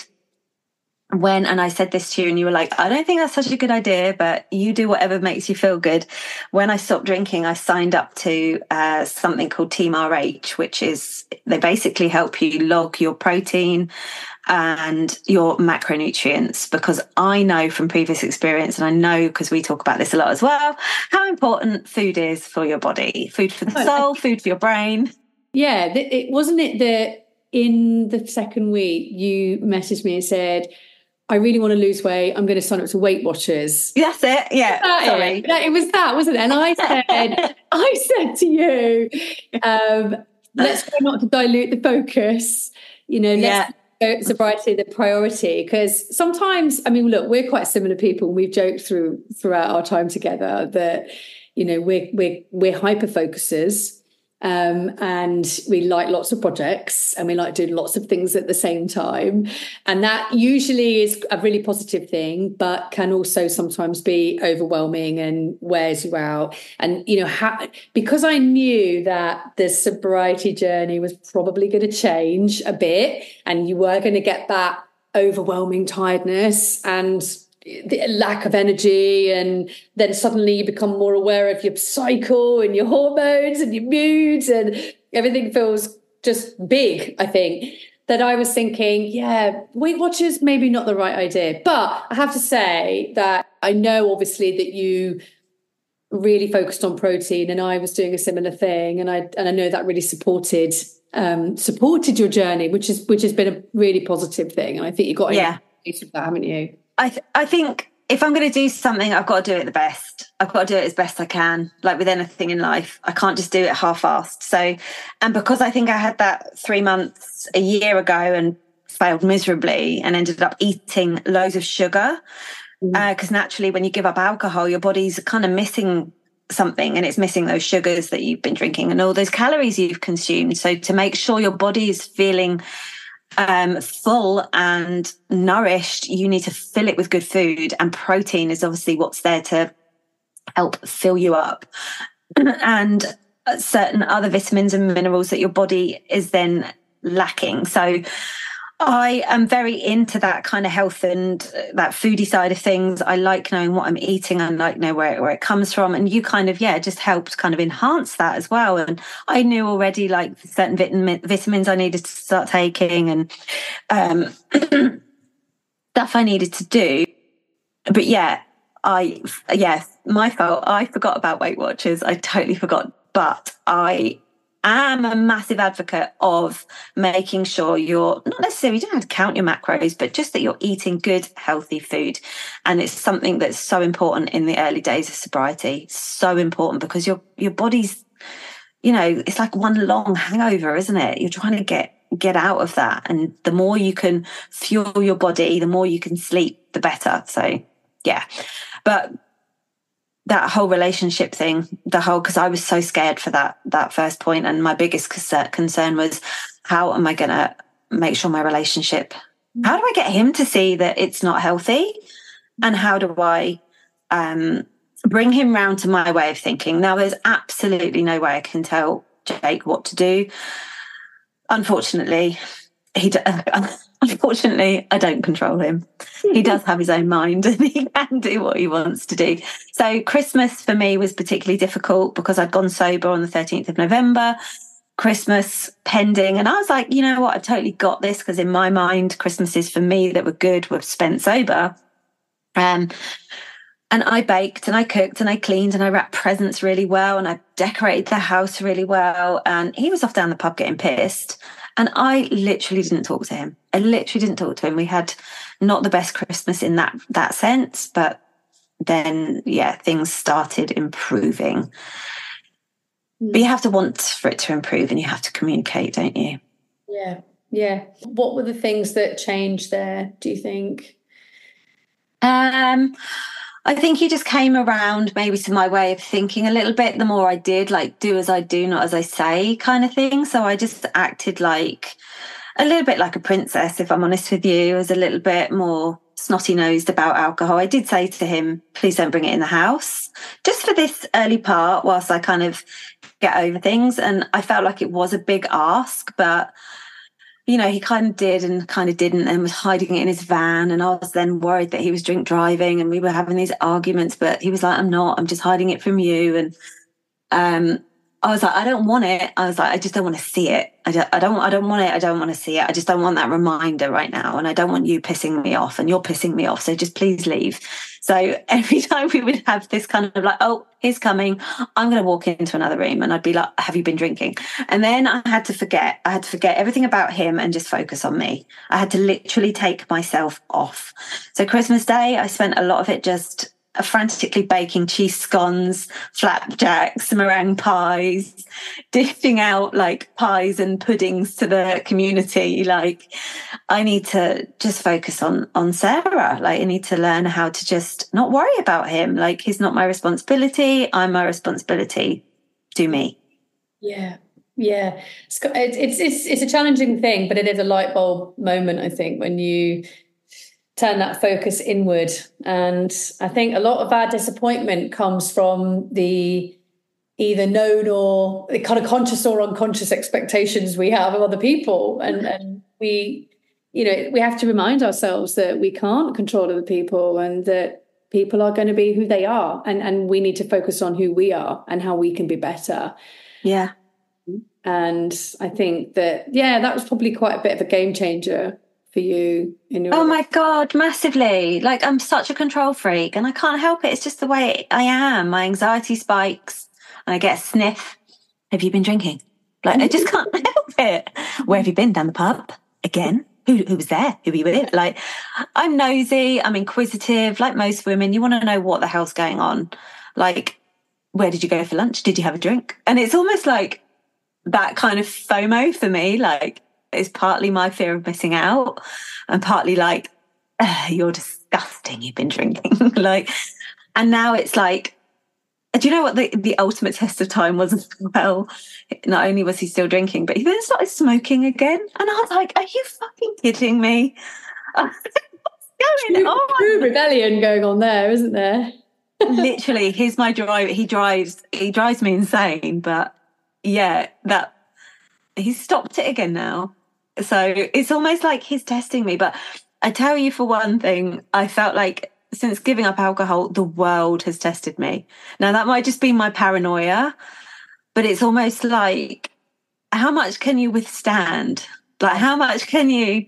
when and I said this to you and you were like, I don't think that's such a good idea, but you do whatever makes you feel good. When I stopped drinking, I signed up to uh, something called Team RH, which is they basically help you log your protein and your macronutrients because I know from previous experience, and I know because we talk about this a lot as well, how important food is for your body, food for the soul, food for your brain. Yeah, it wasn't it that in the second week you messaged me and said I really want to lose weight. I'm going to sign up to Weight Watchers. That's it. Yeah. That Sorry. It? it was that, wasn't it? And I said, *laughs* I said to you, um, let's try not to dilute the focus. You know, let's sobriety the priority because sometimes, I mean, look, we're quite similar people. We've joked through throughout our time together that you know we're we're we're hyper focusers um, and we like lots of projects and we like doing lots of things at the same time. And that usually is a really positive thing, but can also sometimes be overwhelming and wears you out. And, you know, ha- because I knew that the sobriety journey was probably going to change a bit and you were going to get that overwhelming tiredness and the lack of energy and then suddenly you become more aware of your cycle and your hormones and your moods and everything feels just big i think. That i was thinking yeah weight watchers maybe not the right idea. But i have to say that i know obviously that you really focused on protein and i was doing a similar thing and i and i know that really supported um supported your journey which is which has been a really positive thing. And i think you got yeah. of that haven't you I th- I think if I'm going to do something, I've got to do it the best. I've got to do it as best I can. Like with anything in life, I can't just do it half-assed. So, and because I think I had that three months a year ago and failed miserably and ended up eating loads of sugar, because mm. uh, naturally, when you give up alcohol, your body's kind of missing something and it's missing those sugars that you've been drinking and all those calories you've consumed. So to make sure your body is feeling um, full and nourished, you need to fill it with good food. And protein is obviously what's there to help fill you up. *clears throat* and certain other vitamins and minerals that your body is then lacking. So I am very into that kind of health and uh, that foodie side of things. I like knowing what I'm eating. I like know where it, where it comes from. And you kind of, yeah, just helped kind of enhance that as well. And I knew already like certain vitamin, vitamins I needed to start taking and um, *clears throat* stuff I needed to do. But yeah, I, yes, my fault. I forgot about Weight Watchers. I totally forgot. But I am a massive advocate of making sure you're not necessarily, you don't have to count your macros, but just that you're eating good, healthy food. And it's something that's so important in the early days of sobriety. So important because your, your body's, you know, it's like one long hangover, isn't it? You're trying to get, get out of that. And the more you can fuel your body, the more you can sleep, the better. So yeah. But that whole relationship thing, the whole because I was so scared for that that first point, and my biggest concern was how am I going to make sure my relationship? Mm. How do I get him to see that it's not healthy, mm. and how do I um, bring him round to my way of thinking? Now, there's absolutely no way I can tell Jake what to do. Unfortunately, he. *laughs* Uh, Unfortunately, I don't control him. he does have his own mind *laughs* and he can do what he wants to do. So, Christmas for me was particularly difficult because I'd gone sober on the 13th of November, Christmas pending. And I was like, you know what? I've totally got this because in my mind, Christmases for me that were good were spent sober. Um, and I baked and I cooked and I cleaned and I wrapped presents really well and I decorated the house really well. And he was off down the pub getting pissed. And I literally didn't talk to him. I literally didn't talk to him. We had not the best Christmas in that that sense, but then yeah, things started improving. But you have to want for it to improve and you have to communicate, don't you? Yeah. Yeah. What were the things that changed there, do you think? Um I think he just came around maybe to my way of thinking a little bit the more I did, like do as I do, not as I say kind of thing. So I just acted like a little bit like a princess, if I'm honest with you, was a little bit more snotty nosed about alcohol. I did say to him, please don't bring it in the house, just for this early part whilst I kind of get over things. And I felt like it was a big ask, but you know, he kind of did and kind of didn't and was hiding it in his van. And I was then worried that he was drink driving and we were having these arguments, but he was like, I'm not, I'm just hiding it from you. And um, I was like, I don't want it. I was like, I just don't want to see it. I don't, I don't, I don't want it. I don't want to see it. I just don't want that reminder right now. And I don't want you pissing me off and you're pissing me off. So just please leave. So *laughs* every time we would have this kind of like, oh, he's coming. I'm going to walk into another room and I'd be like, have you been drinking? And then I had to forget, I had to forget everything about him and just focus on me. I had to literally take myself off. So Christmas Day, I spent a lot of it just frantically baking cheese scones, flapjacks, meringue pies, dishing out like pies and puddings to the community. Like I need to just focus on on Sarah. Like I need to learn how to just not worry about him. Like he's not my responsibility. I'm my responsibility Do me. Yeah. Yeah, it's, it's it's it's a challenging thing, but it is a light bulb moment. I think when you turn that focus inward. And I think a lot of our disappointment comes from the either known or the kind of conscious or unconscious expectations we have of other people. And, mm-hmm. and we, you know, we have to remind ourselves that we can't control other people and that people are going to be who they are. And, and we need to focus on who we are and how we can be better. Yeah. And I think that, yeah, that was probably quite a bit of a game changer for you in your oh my god massively. Like i'm such a control freak and i can't help it. It's just the way i am. My anxiety spikes and i get a sniff. Have you been drinking? Like i just *laughs* can't *laughs* help it. Where have you been? Down the pub? Again? Who, who was there? Who were you with? Like i'm nosy. I'm inquisitive. Like most women you want to know what the hell's going on. Like where did you go for lunch? Did you have a drink? And it's almost like that kind of fomo for me. Like it's partly my fear of missing out and partly like *sighs* you're disgusting you've been drinking *laughs* like and now it's like do you know what the, the ultimate test of time was as well? Not only was he still drinking but he then started smoking again and i was like are you fucking kidding me? *laughs* What's going true, on? true rebellion going on there isn't there? *laughs* Literally he's my driver he drives he drives me insane but yeah that he's stopped it again now So it's almost like he's testing me. But I tell you, for one thing, I felt like since giving up alcohol, the world has tested me. Now, that might just be my paranoia, but it's almost like how much can you withstand? Like, how much can you?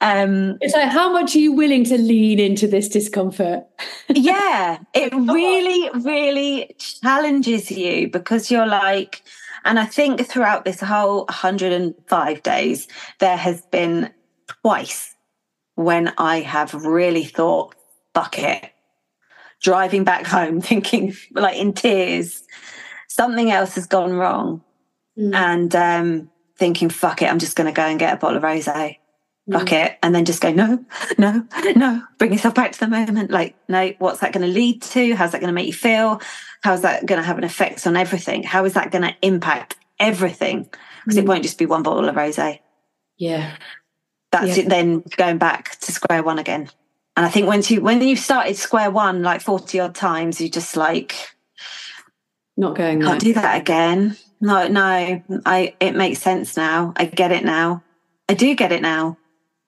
Um, it's like, how much are you willing to lean into this discomfort? *laughs* yeah, it really, really challenges you because you're like, and I think throughout this whole 105 days, there has been twice when I have really thought, fuck it. Driving back home, *laughs* thinking like in tears, something else has gone wrong. Mm. And um, thinking, fuck it, I'm just going to go and get a bottle of rose. Mm. Fuck it. And then just go, no, no, no. Bring yourself back to the moment. Like, no, what's that going to lead to? How's that going to make you feel? How's that going to have an effect on everything? How is that going to impact everything? Because mm. it won't just be one bottle of rose. Yeah. That's yeah. it. Then going back to square one again. And I think once you when you started square one like forty odd times, you just like not going. Can't do that again. No, no. I it makes sense now. I get it now. I do get it now.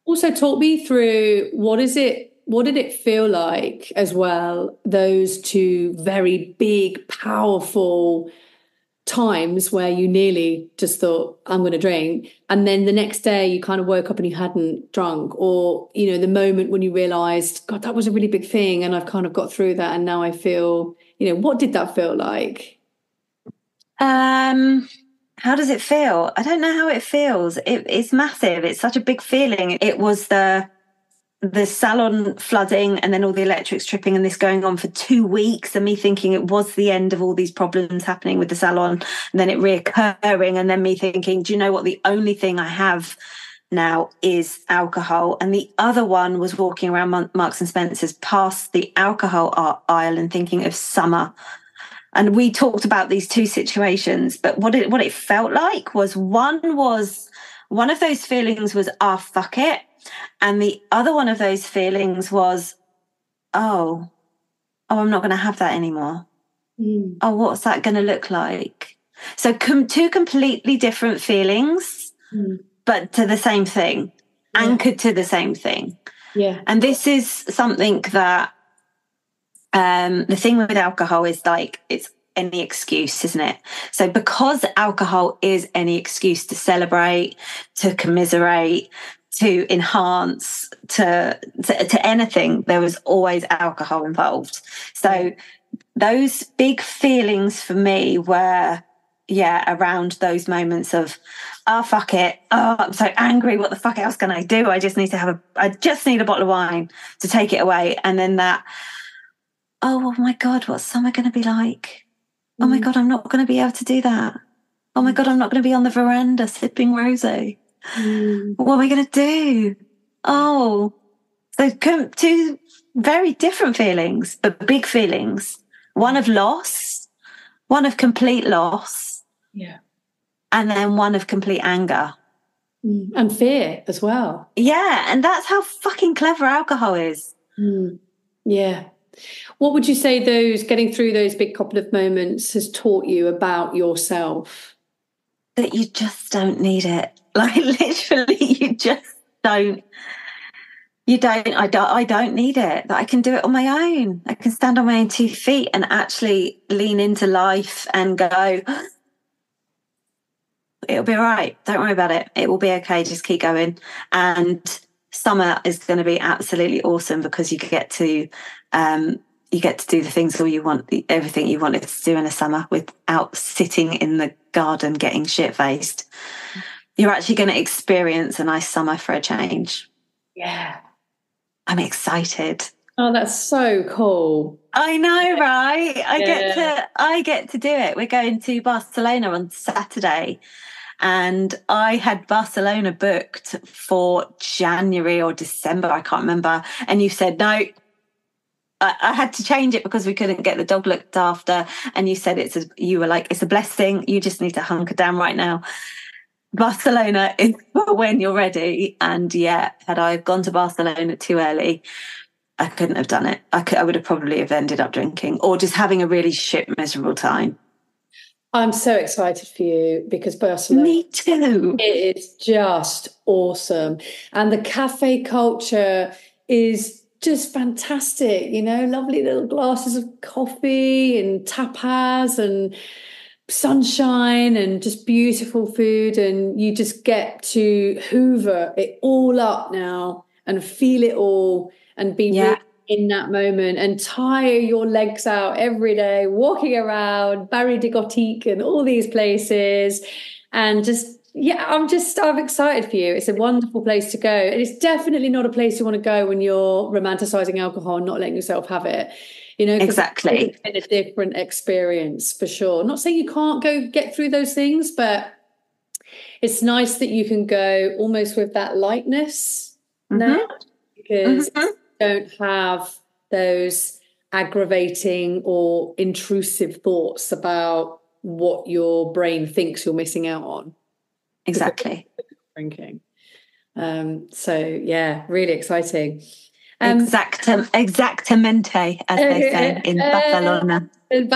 Also, talk me through what is it what did it feel like as well those two very big powerful times where you nearly just thought i'm going to drink and then the next day you kind of woke up and you hadn't drunk or you know the moment when you realized god that was a really big thing and i've kind of got through that and now i feel you know what did that feel like? Um how does it feel? I don't know how it feels. It, it's massive. It's such a big feeling. It was the the salon flooding and then all the electrics tripping and this going on for two weeks and me thinking it was the end of all these problems happening with the salon and then it reoccurring and then me thinking do you know what? The only thing i have now is alcohol. And the other one was walking around marks and spencer's past the alcohol aisle and thinking of summer. And we talked about these two situations but what it what it felt like was one was one of those feelings was ah oh, fuck it and the other one of those feelings was, oh, oh, I'm not going to have that anymore. Mm. Oh, what's that going to look like? So, com- two completely different feelings, mm. but to the same thing, yeah. anchored to the same thing. Yeah. And this is something that um, the thing with alcohol is like it's any excuse, isn't it? So, because alcohol is any excuse to celebrate, to commiserate, to enhance to, to, to anything there was always alcohol involved. So those big feelings for me were yeah around those moments of oh fuck it. Oh i'm so angry. What the fuck else can i do? I just need to have a i just need a bottle of wine to take it away. And then that oh, oh my god what's summer going to be like? Oh my mm. god i'm not going to be able to do that. Oh my god i'm not going to be on the veranda sipping rosé Mm. What are we going to do? Oh, so two very different feelings, but big feelings. One of loss, one of complete loss. Yeah. And then one of complete anger. Mm. And fear as well. Yeah. And that's how fucking clever alcohol is. Mm. Yeah. What would you say those getting through those big couple of moments has taught you about yourself? That you just don't need it. *laughs* Like literally, you just don't. You don't. I don't. I don't need it. That I can do it on my own. I can stand on my own two feet and actually lean into life and go. *gasps* It'll be all right. Don't worry about it. It will be okay. Just keep going. And summer is going to be absolutely awesome because you get to um, you get to do the things all you want, everything you wanted to do in the summer without sitting in the garden getting shit faced you're actually going to experience a nice summer for a change. Yeah. I'm excited. Oh, that's so cool. I know, right? I yeah. get to I get to do it. We're going to Barcelona on Saturday. And I had Barcelona booked for January or December, I can't remember. And you said, no, I, had to change it because we couldn't get the dog looked after. And you said it's a, you were like, it's a blessing. You just need to hunker down right now. Barcelona is *laughs* when you're ready. And yeah, had I gone to Barcelona too early, I couldn't have done it. I, could, I would have probably have ended up drinking or just having a really shit, miserable time. I'm so excited for you because Barcelona. Me too. It is just awesome. And the cafe culture is just fantastic. You know, lovely little glasses of coffee and tapas and sunshine and just beautiful food. And you just get to hoover it all up now and feel it all and be yeah. in that moment and tire your legs out every day, walking around Barry de Gothique and all these places. And just, yeah, I'm just, I'm excited for you. It's a wonderful place to go. And it's definitely not a place you want to go when you're romanticizing alcohol and not letting yourself have it. You know, exactly. It's a different experience for sure. Not saying you can't go get through those things, but it's nice that you can go almost with that lightness mm-hmm. now because mm-hmm don't have those aggravating or intrusive thoughts about what your brain thinks you're missing out on. Exactly. *laughs* Drinking. Um, so yeah, really exciting. Um, Exactum, exactamente, as they *laughs* say in uh, Barcelona. In, in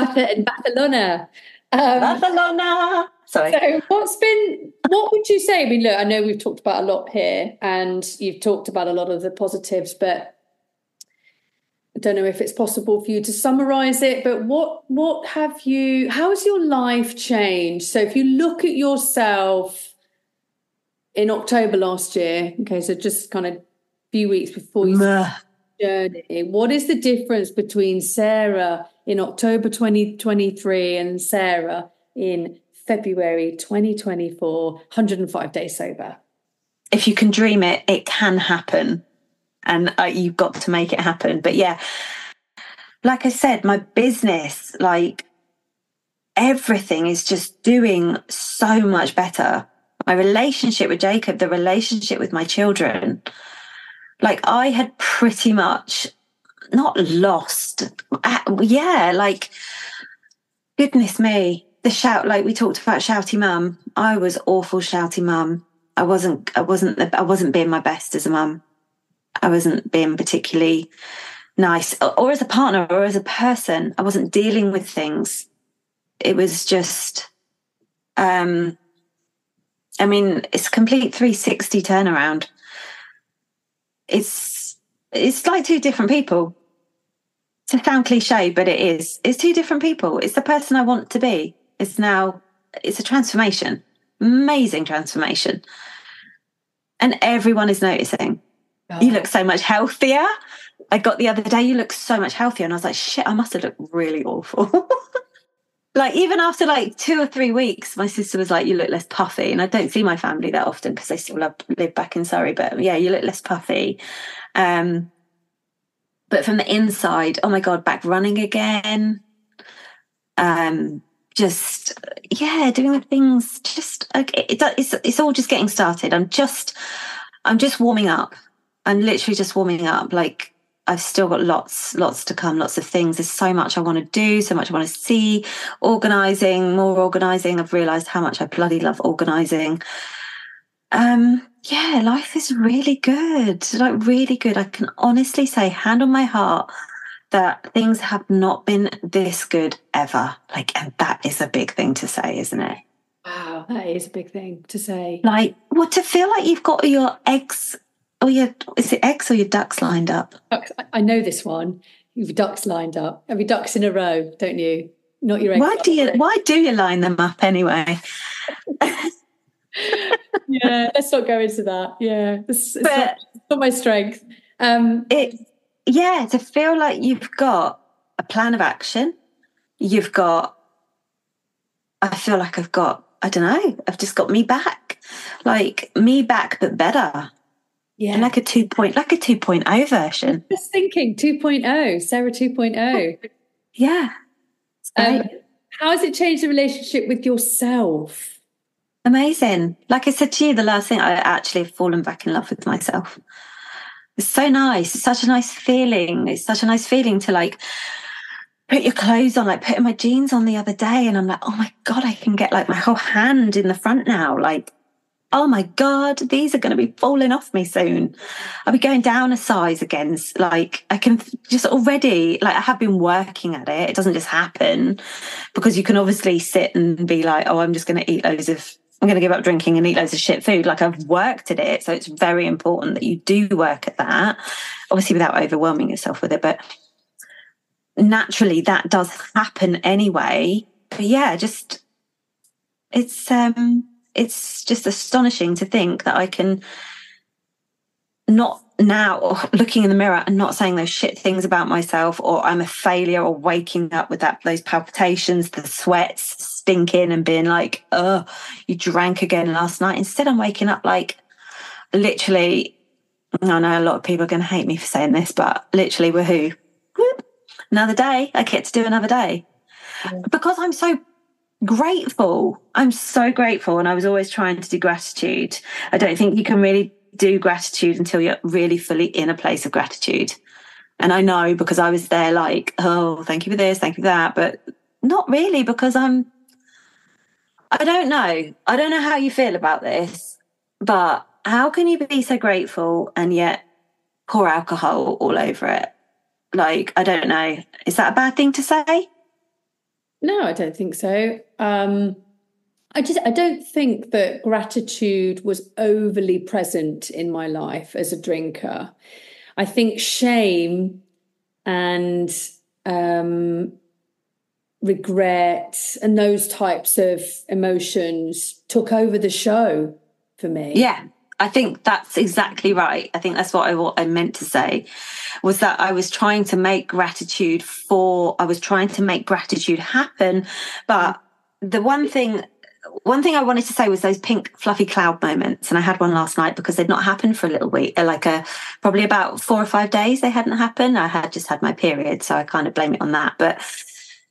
Barcelona. Um, Barcelona. Sorry. So, what's been? What would you say? I mean, look, I know we've talked about a lot here, and you've talked about a lot of the positives, but I don't know if it's possible for you to summarize it, but what what have you how has your life changed? So if you look at yourself in October last year, okay, so just kind of a few weeks before you journey, what is the difference between Sarah in October 2023 and Sarah in February 2024, 105 days sober? If you can dream it, it can happen and uh, you've got to make it happen. But yeah, like I said, my business, like everything is just doing so much better. My relationship with Jacob, the relationship with my children, like I had pretty much not lost. Uh, yeah, like goodness me, the shout, like we talked about shouty mum. I was awful shouty mum. I wasn't, I wasn't, I wasn't being my best as a mum. I wasn't being particularly nice, or as a partner, or as a person. I wasn't dealing with things. It was just, um, I mean, it's a complete 360 turnaround. It's it's like two different people. To sound cliche, but it is. It's two different people. It's the person I want to be. It's now. It's a transformation. Amazing transformation. And everyone is noticing. Oh. You look so much healthier. I got the other day, you look so much healthier. And I was like, shit, I must have looked really awful. *laughs* like, even after like two or three weeks, my sister was like, you look less puffy. And I don't see my family that often because they still live, live back in Surrey. But yeah, you look less puffy. Um, but from the inside, oh my God, back running again. Um, just yeah, doing the things. Just okay, it, it's it's all just getting started. I'm just I'm just warming up. I'm literally just warming up. Like I've still got lots, lots to come, lots of things. There's so much I want to do, so much I want to see. Organizing, more organizing. I've realized how much I bloody love organizing. Um, yeah, life is really good. Like really good. I can honestly say, hand on my heart, that things have not been this good ever. Like, and that is a big thing to say, isn't it? Wow, that is a big thing to say. Like, what to feel like you've got your eggs Oh, yeah. Is it eggs or your ducks lined up? I know this one. You've ducks lined up. Every your ducks in a row, don't you? Not your eggs. Why do you? Why do you line them up anyway? *laughs* yeah, let's not go into that. Yeah, it's, it's, but not, it's not, my strength. Um, it, yeah, to feel like you've got a plan of action. You've got. I feel like I've got. I don't know. I've just got me back, like me back, but better. Yeah. like a 2 point, like a 2.0 version. Just thinking 2.0, Sarah 2.0. *laughs* yeah. Um, how has it changed the relationship with yourself? Amazing. Like I said to you, the last thing I actually have fallen back in love with myself. It's so nice. It's such a nice feeling. It's such a nice feeling to like put your clothes on, like putting my jeans on the other day. And I'm like, oh my God, I can get like my whole hand in the front now. Like oh my God, these are going to be falling off me soon. I'll be going down a size again. Like I can just already, like I have been working at it. It doesn't just happen because you can obviously sit and be like, oh, I'm just going to eat loads of, I'm going to give up drinking and eat loads of shit food. Like I've worked at it. So it's very important that you do work at that, obviously without overwhelming yourself with it. But naturally that does happen anyway. But yeah, just, it's, um, it's just astonishing to think that I can not now *laughs* looking in the mirror and not saying those shit things about myself or I'm a failure or waking up with that those palpitations, the sweats stinking and being like, oh, you drank again last night. Instead, I'm waking up like literally, I know a lot of people are going to hate me for saying this, but literally, woohoo. Another day, I get to do another day. Because I'm so grateful. I'm so grateful. And I was always trying to do gratitude. I don't think you can really do gratitude until you're really fully in a place of gratitude. And I know because I was there like, oh, thank you for this, thank you for that. But not really because I'm, I don't know. I don't know how you feel about this, but how can you be so grateful and yet pour alcohol all over it? Like, I don't know. Is that a bad thing to say? No, I don't think so. Um, I just I don't think that gratitude was overly present in my life as a drinker. I think shame and um, regret and those types of emotions took over the show for me. Yeah, I think that's exactly right. I think that's what I what I meant to say was that I was trying to make gratitude for I was trying to make gratitude happen, but the one thing one thing I wanted to say was those pink fluffy cloud moments, and I had one last night because they'd not happened for a little week, uh, like a probably about four or five days. They hadn't happened. I had just had my period, so I kind of blame it on that. But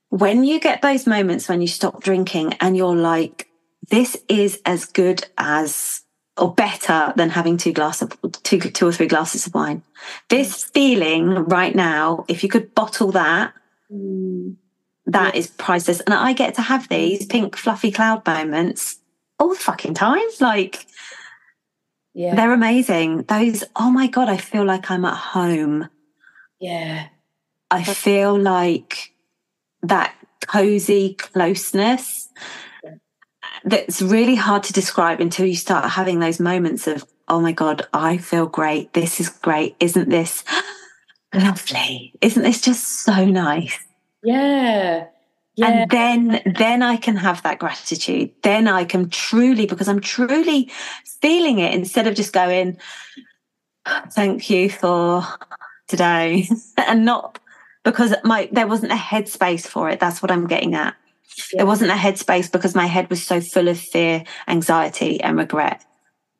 when you get those moments when you stop drinking and you're like, "This is as good as or better than having two glass of two two or three glasses of wine. This feeling right now, if you could bottle that, mm. that is priceless. And I get to have these pink fluffy cloud moments all the fucking time. Like yeah. they're amazing. Those oh my god, I feel like I'm at home. Yeah. I feel like that cozy closeness that's really hard to describe until you start having those moments of, oh my God, I feel great. This is great. Isn't this *gasps* lovely? Isn't this just so nice? Yeah. Yeah. And then, then I can have that gratitude. Then I can truly, because I'm truly feeling it instead of just going, thank you for today *laughs* and not because my, there wasn't a headspace for it. That's what I'm getting at. Yeah. There wasn't a headspace because my head was so full of fear, anxiety, and regret.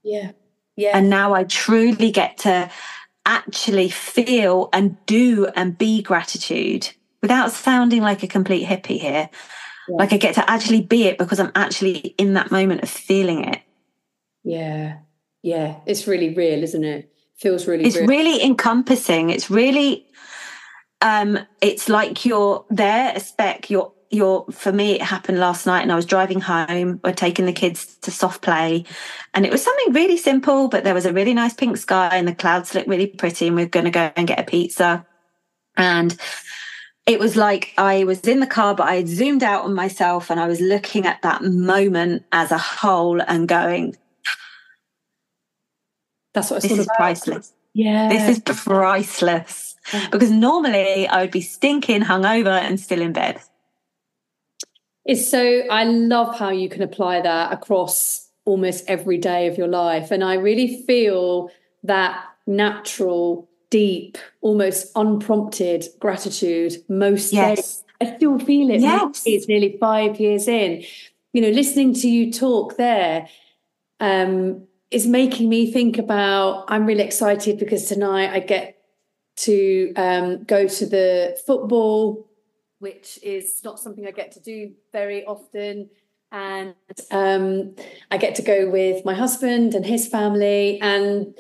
Yeah. Yeah. And now I truly get to actually feel and do and be gratitude without sounding like a complete hippie here. Yeah. Like I get to actually be it because I'm actually in that moment of feeling it. Yeah. Yeah. It's really real, isn't it? Feels really It's real. really encompassing. It's really um it's like you're there, a speck, you're your for me it happened last night and I was driving home we're taking the kids to soft play. And it was something really simple but there was a really nice pink sky and the clouds looked really pretty and we are going to go and get a pizza. And it was like I was in the car but I had zoomed out on myself and I was looking at that moment as a whole and going that's what this is about. priceless. Yeah. This is priceless. Because normally I would be stinking hungover and still in bed it's so, I love how you can apply that across almost every day of your life. And I really feel that natural, deep, almost unprompted gratitude most yes. days. I still feel it. Yes. It's nearly five years in. You know, listening to you talk there um, is making me think about. I'm really excited because tonight I get to um, go to the football which is not something I get to do very often. And um, I get to go with my husband and his family. And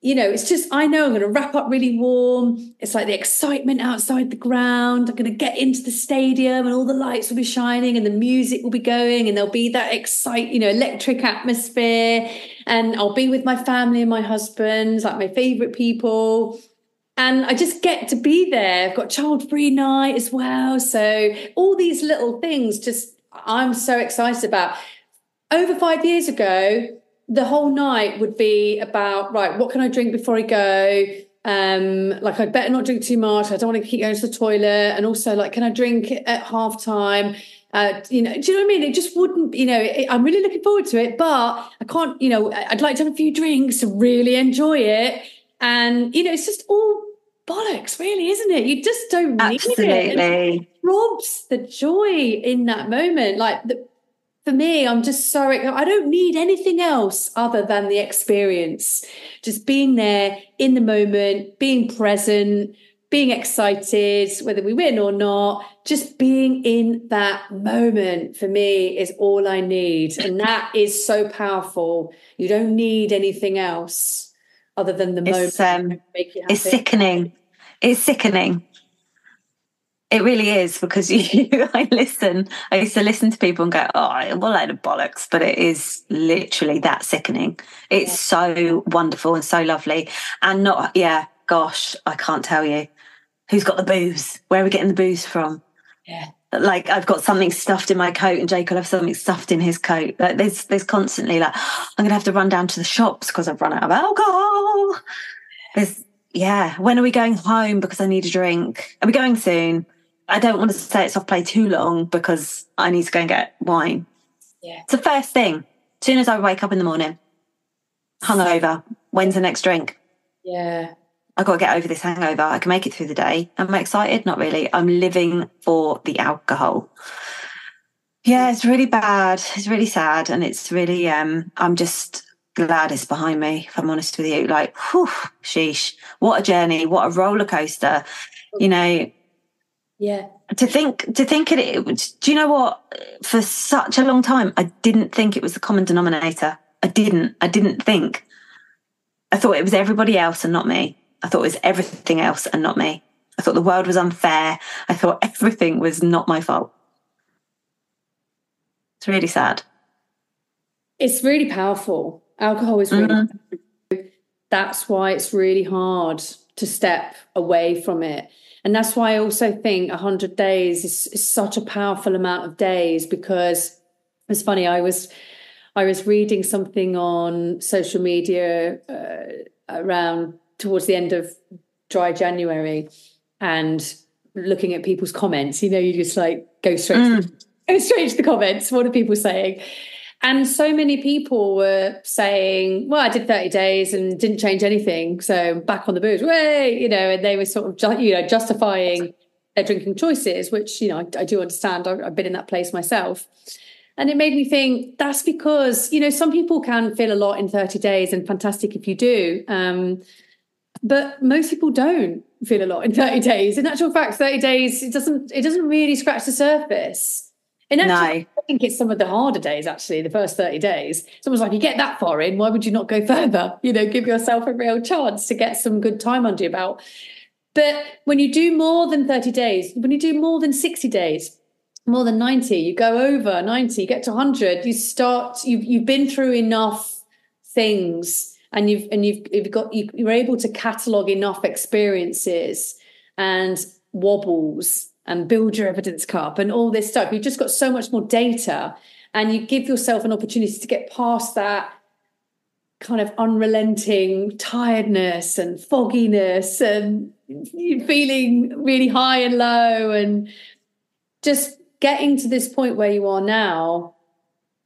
you know, it's just, I know I'm going to wrap up really warm. It's like the excitement outside the ground. I'm going to get into the stadium and all the lights will be shining and the music will be going and there'll be that excite, you know, electric atmosphere. And I'll be with my family and my husband, like my favorite people. And I just get to be there. I've got child free night as well. So all these little things just, I'm so excited about. Over five years ago, the whole night would be about right what can i drink before i go um like i'd better not drink too much i don't want to keep going to the toilet and also like can i drink at half time uh, you know, do you know what I mean? It just wouldn't, you know, it, I'm really looking forward to it, but I can't, you know, I'd like to have a few drinks to really enjoy it. And, you know, it's just all bollocks, really, isn't it? You just don't need Absolutely. it. It robs the joy in that moment. Like the, for me, I'm just so, I don't need anything else other than the experience. Just being there in the moment, being present, being excited, whether we win or not, just being in that moment for me is all I need. And that is so powerful. You don't need anything else other than the It's, moment. um, It's sickening. It's sickening. It really is because *laughs* you, I listen. I used to listen to people and go, "Oh, what a load of bollocks!" But it is literally that sickening. It's so wonderful and so lovely, and not. Yeah, gosh, I can't tell you who's got the booze. Where are we getting the booze from? Yeah. Like I've got something stuffed in my coat, and Jake will have something stuffed in his coat. Like there's, there's constantly like, I'm gonna have to run down to the shops because I've run out of alcohol. There's yeah. When are we going home? Because I need a drink. Are we going soon? I don't want to stay at soft play too long because I need to go and get wine. Yeah. It's the first thing. As soon as I wake up in the morning, hungover. When's the next drink? Yeah. I got to get over this hangover. I can make it through the day. Am I excited? Not really. I'm living for the alcohol. Yeah, it's really bad. It's really sad, and it's really. um I'm just glad it's behind me. If I'm honest with you, like, whew, sheesh, what a journey, what a roller coaster. You know, Yeah. to think to think it, it do you know what? For such a long time i didn't think it was the common denominator. I didn't. I didn't think. I thought it was everybody else and not me. I thought it was everything else and not me. I thought the world was unfair. I thought *laughs* everything was not my fault. It's really sad. It's really powerful. Alcohol is really that's why it's really hard to step away from it. And that's why I also think 100 days is, is such a powerful amount of days because it's funny, I was I was reading something on social media uh, around towards the end of dry January and looking at people's comments. You know, you just like go straight to the, *laughs* go straight to the comments. What are people saying? And so many people were saying, well, I did 30 days and didn't change anything. So back on the booze, way, you know, and they were sort of, ju- you know, justifying their drinking choices, which, you know, I, I do understand. I've, I've been in that place myself. And it made me think that's because, you know, some people can feel a lot in 30 days and fantastic if you do. Um, but most people don't feel a lot in 30 days. In actual fact, 30 days, it doesn't, it doesn't really scratch the surface. In actual No. I think it's some of the harder days, actually, the first 30 days. Someone's like, you get that far in, why would you not go *laughs* further? You know, give yourself a real chance to get some good time under your belt. But when you do more than 30 days, when you do more than 60 days, more than 90, you go over 90, you get to 100, you start, you've, you've been through enough things and you've, and you've, you've got, you, you're able to catalog enough experiences and wobbles and build your evidence cup and all this stuff. You've just got so much more data and you give yourself an opportunity to get past that kind of unrelenting tiredness and fogginess and feeling really high and low and just getting to this point where you are now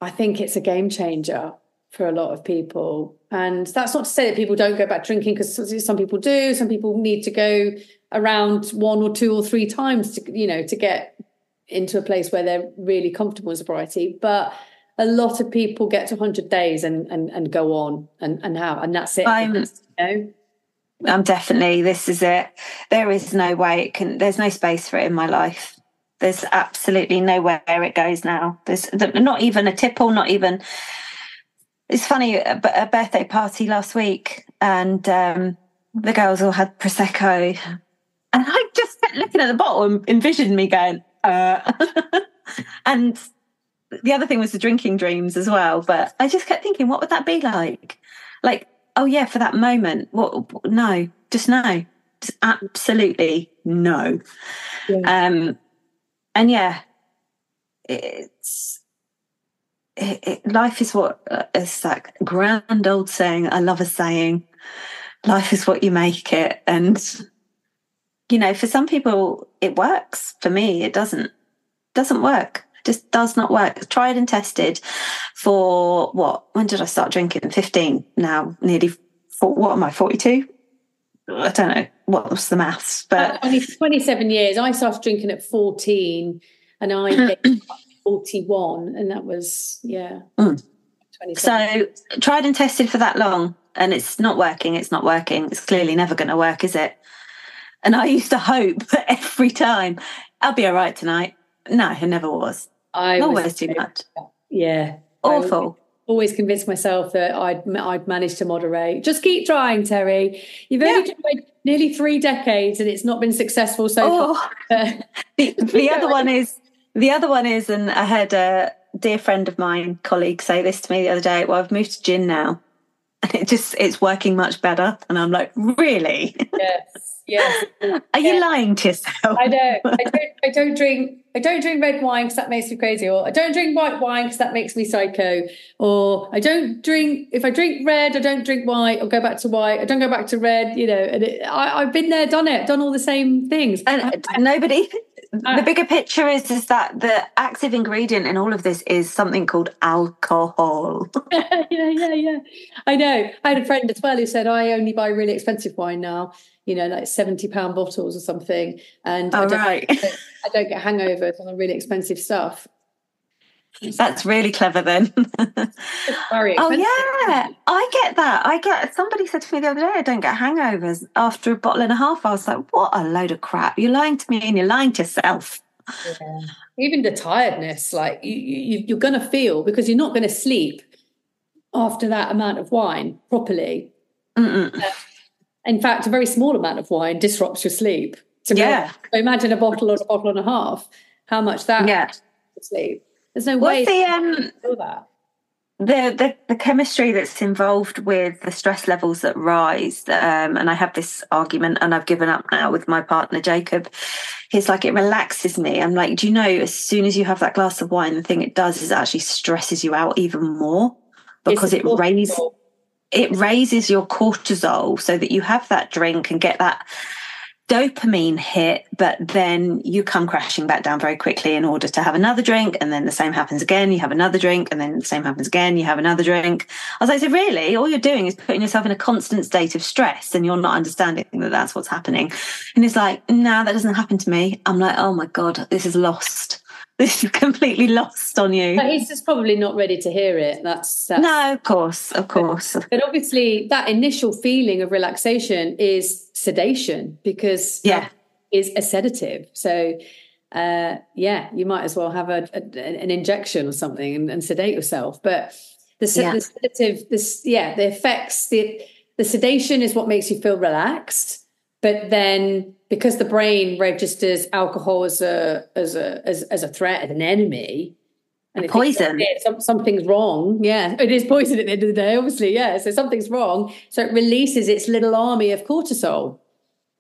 i think it's a game changer for a lot of people and that's not to say that people don't go back drinking because some people do some people need to go around one or two or three times to you know to get into a place where they're really comfortable in sobriety but a lot of people get to 100 days and and, and go on and and have and that's it I'm- you know I'm definitely this is it. There is no way it can. There's no space for it in my life. There's absolutely nowhere it goes now. There's not even a tipple, not even it's funny, a, a birthday party last week, and um, the girls all had prosecco, and I just kept looking at the bottle and envisioned me going, uh. *laughs* and the other thing was the drinking dreams as well. But I just kept thinking, what would that be like? Like, oh yeah, for that moment. What? No, just no, just absolutely no. Yeah. Um, and yeah, it's it, it, life is what uh, is that grand old saying. I love a saying. Life is what you make it, and you know, for some people it works. For me, it doesn't. Doesn't work. Just does not work. Tried and tested for what? When did I start drinking? Fifteen. Now, nearly. Four, what am I? Forty-two. I don't know what was the maths, but uh, 27 years. I started drinking at 14 and I *clears throat* 41 and that was yeah mm. so tried and tested for that long and it's not working it's not working it's clearly never going to work is it and i used to hope *laughs* every time i'll be all right tonight no it never was i always was, too much yeah awful always convinced myself that I'd I'd managed to moderate. Just keep trying, Terry. You've only yeah. tried nearly three decades and it's not been successful so oh, *laughs* far. *laughs* the, the other one is the other one is, and I had a dear friend of mine, colleague, say this to me the other day. Well, I've moved to gin now, and *laughs* it just it's working much better. And I'm like, really? Yes, *laughs* yes. Are you lying to yourself? I don't. I don't. I don't drink. I don't drink red wine because that makes me crazy, or I don't drink white wine because that makes me psycho, or I don't drink. If I drink red, I don't drink white, or go back to white. I don't go back to red. You know, and it, I, I've been there, done it, done all the same things. And nobody the uh, bigger picture is is that the active ingredient in all of this is something called alcohol. *laughs* *laughs* yeah, yeah, yeah. I know. I had a friend as well who said I only buy really expensive wine now. You know, like seventy pound bottles or something, and oh, I, don't, right. I don't get hangovers on the really expensive stuff. That's really clever then. oh yeah, I get that. I get somebody said to me the other day, I don't get hangovers after a bottle and a half. I was like, what a load of crap. You're lying to me and you're lying to yourself. Yeah. Even the tiredness, like you, you, you're going to feel because you're not going to sleep after that amount of wine properly. Uh, in fact, a very small amount of wine disrupts your sleep. yeah. So imagine a bottle or a bottle and a half. How much that yeah. sleep. There's no What's way the, um, that. The, the the chemistry that's involved with the stress levels that rise, um, and I have this argument, and I've given up now with my partner Jacob. He's like, it relaxes me. I'm like, do you know, as soon as you have that glass of wine, the thing it does is it actually stresses you out even more because it raises it raises your cortisol so that you have that drink and get that dopamine hit, but then you come crashing back down very quickly in order to have another drink. And then the same happens again. You have another drink. And then the same happens again. You have another drink. I was like, so really, all you're doing is putting yourself in a constant state of stress and you're not understanding that that's what's happening. And it's like, no, that doesn't happen to me. I'm like, oh my God, this is lost. *laughs* This is completely lost on you. But he's just probably not ready to hear it. That's, that's no, of course, of course. But, but obviously, that initial feeling of relaxation is sedation because yeah, is a sedative. So uh, yeah, you might as well have a, a an injection or something and, and sedate yourself. But the, yeah. the sedative, this yeah, the effects the the sedation is what makes you feel relaxed but then because the brain registers alcohol as a as a as, as a threat as an enemy. And poison. some, something's wrong. Yeah. It is poison at the end of the day obviously yeah. So something's wrong. So it releases its little army of cortisol.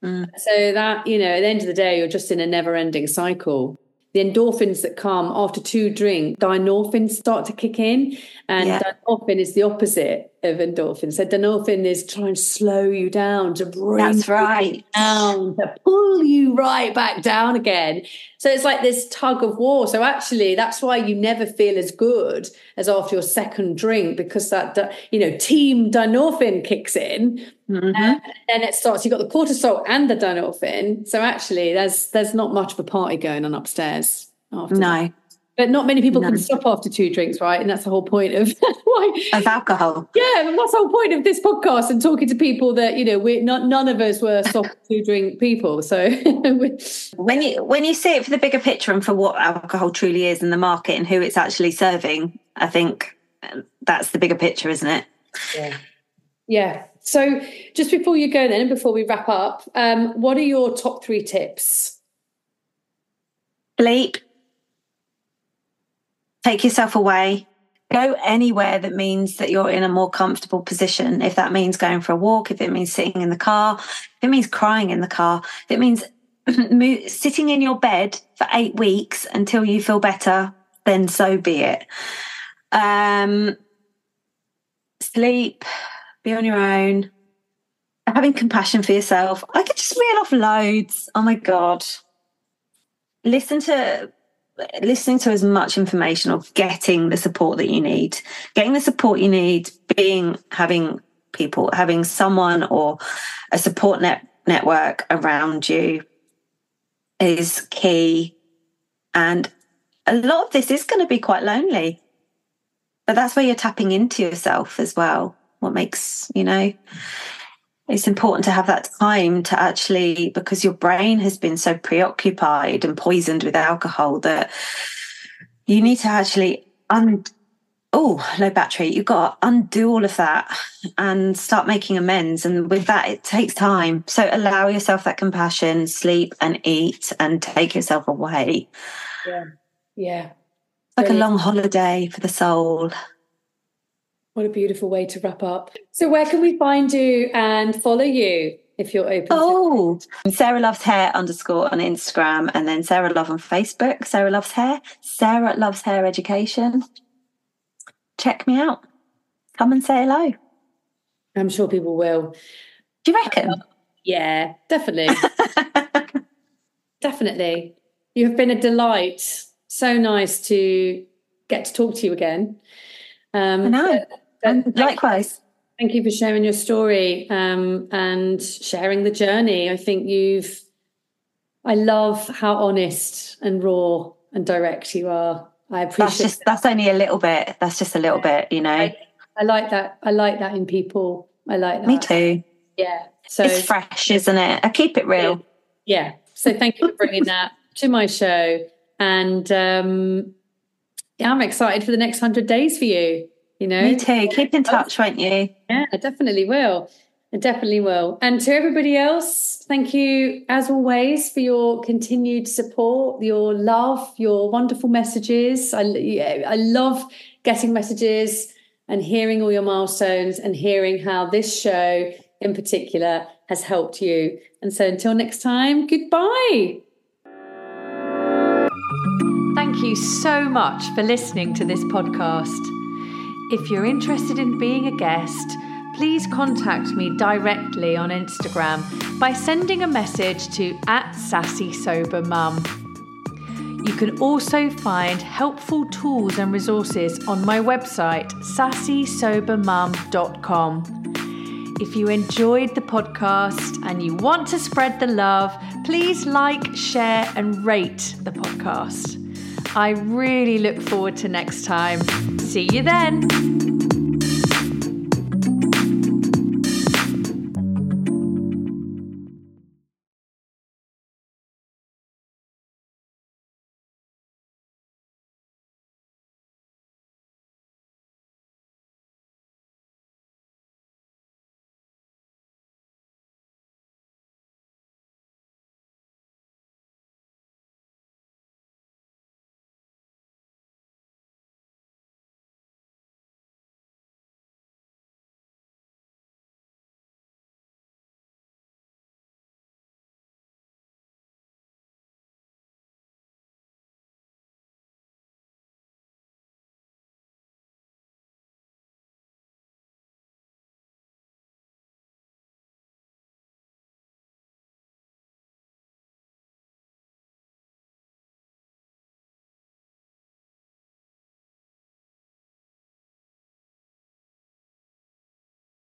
Mm. so that you know at the end of the day you're just in a never ending cycle. The endorphins that come after two drink dynorphins start to kick in. And yeah. dynorphin is the opposite of endorphin. So dynorphin is trying to slow you down, to bring That's right. down, to pull you right back down again. So it's like this tug of war. So actually, that's why you never feel as good as after your second drink because that, you know, team dynorphin kicks in. Mm-hmm. And then it starts, you've got the cortisol and the dynorphin. So actually, there's there's not much of a party going on upstairs. After no. That. But not many people no. can stop after two drinks, right? And that's the whole point of *laughs* why of alcohol. Yeah, and that's the whole point of this podcast and talking to people that you know we're not none of us were stop *laughs* two drink people. So *laughs* when you when you see it for the bigger picture and for what alcohol truly is in the market and who it's actually serving, I think that's the bigger picture, isn't it? Yeah. Yeah. So just before you go then, before we wrap up, um, what are your top three tips? Sleep. Take yourself away. Go anywhere that means that you're in a more comfortable position. If that means going for a walk, if it means sitting in the car, if it means crying in the car, if it means *clears throat* sitting in your bed for eight weeks until you feel better, then so be it. Um, sleep, be on your own, having compassion for yourself. I could just reel off loads. Oh my God. Listen to listening to as much information or getting the support that you need. Getting the support you need being having people having someone or a support net network around you is key. And a lot of this is going to be quite lonely but that's where you're tapping into yourself as well. What makes you know it's important to have that time to actually because your brain has been so preoccupied and poisoned with alcohol that you need to actually un oh low battery. You've got to undo all of that and start making amends. And with that it takes time. So allow yourself that compassion sleep and eat and take yourself away. Yeah. Yeah. Like a long holiday for the soul what a beautiful way to wrap up. So, where can we find you and follow you if you're open? Oh, Sarah Loves Hair underscore on Instagram and then Sarah Love on Facebook. Sarah Loves Hair. Sarah Loves Hair Education. Check me out. Come and say hello. I'm sure people will. Do you reckon? Uh, yeah, definitely. *laughs* definitely. You have been a delight. So nice to get to talk to you again. Um, I know. And likewise. Thank you for sharing your story um, and sharing the journey. I think you've, I love how honest and raw and direct you are. I appreciate that's just, that. that's only a little bit. That's just a little bit, you know. I, I, like that. I like that in people. I like that. Me too. Yeah. So it's fresh, isn't it? I keep it real. Yeah. So thank you for bringing that *laughs* to my show. And um, yeah, I'm excited for the next 100 days for you. You know, me too. Keep in oh, touch, won't you? Yeah, I definitely will. I definitely will. And to everybody else, thank you as always for your continued support, your love, your wonderful messages. I, I love getting messages and hearing all your milestones and hearing how this show in particular has helped you. And so until next time, goodbye. Thank you so much for listening to this podcast. If you're interested in being a guest, please contact me directly on Instagram by sending a message to at sassy sober. You can also find helpful tools and resources on my website, sassysobermum.com. If you enjoyed the podcast and you want to spread the love, please like, share, and rate the podcast. I really look forward to next time. See you then.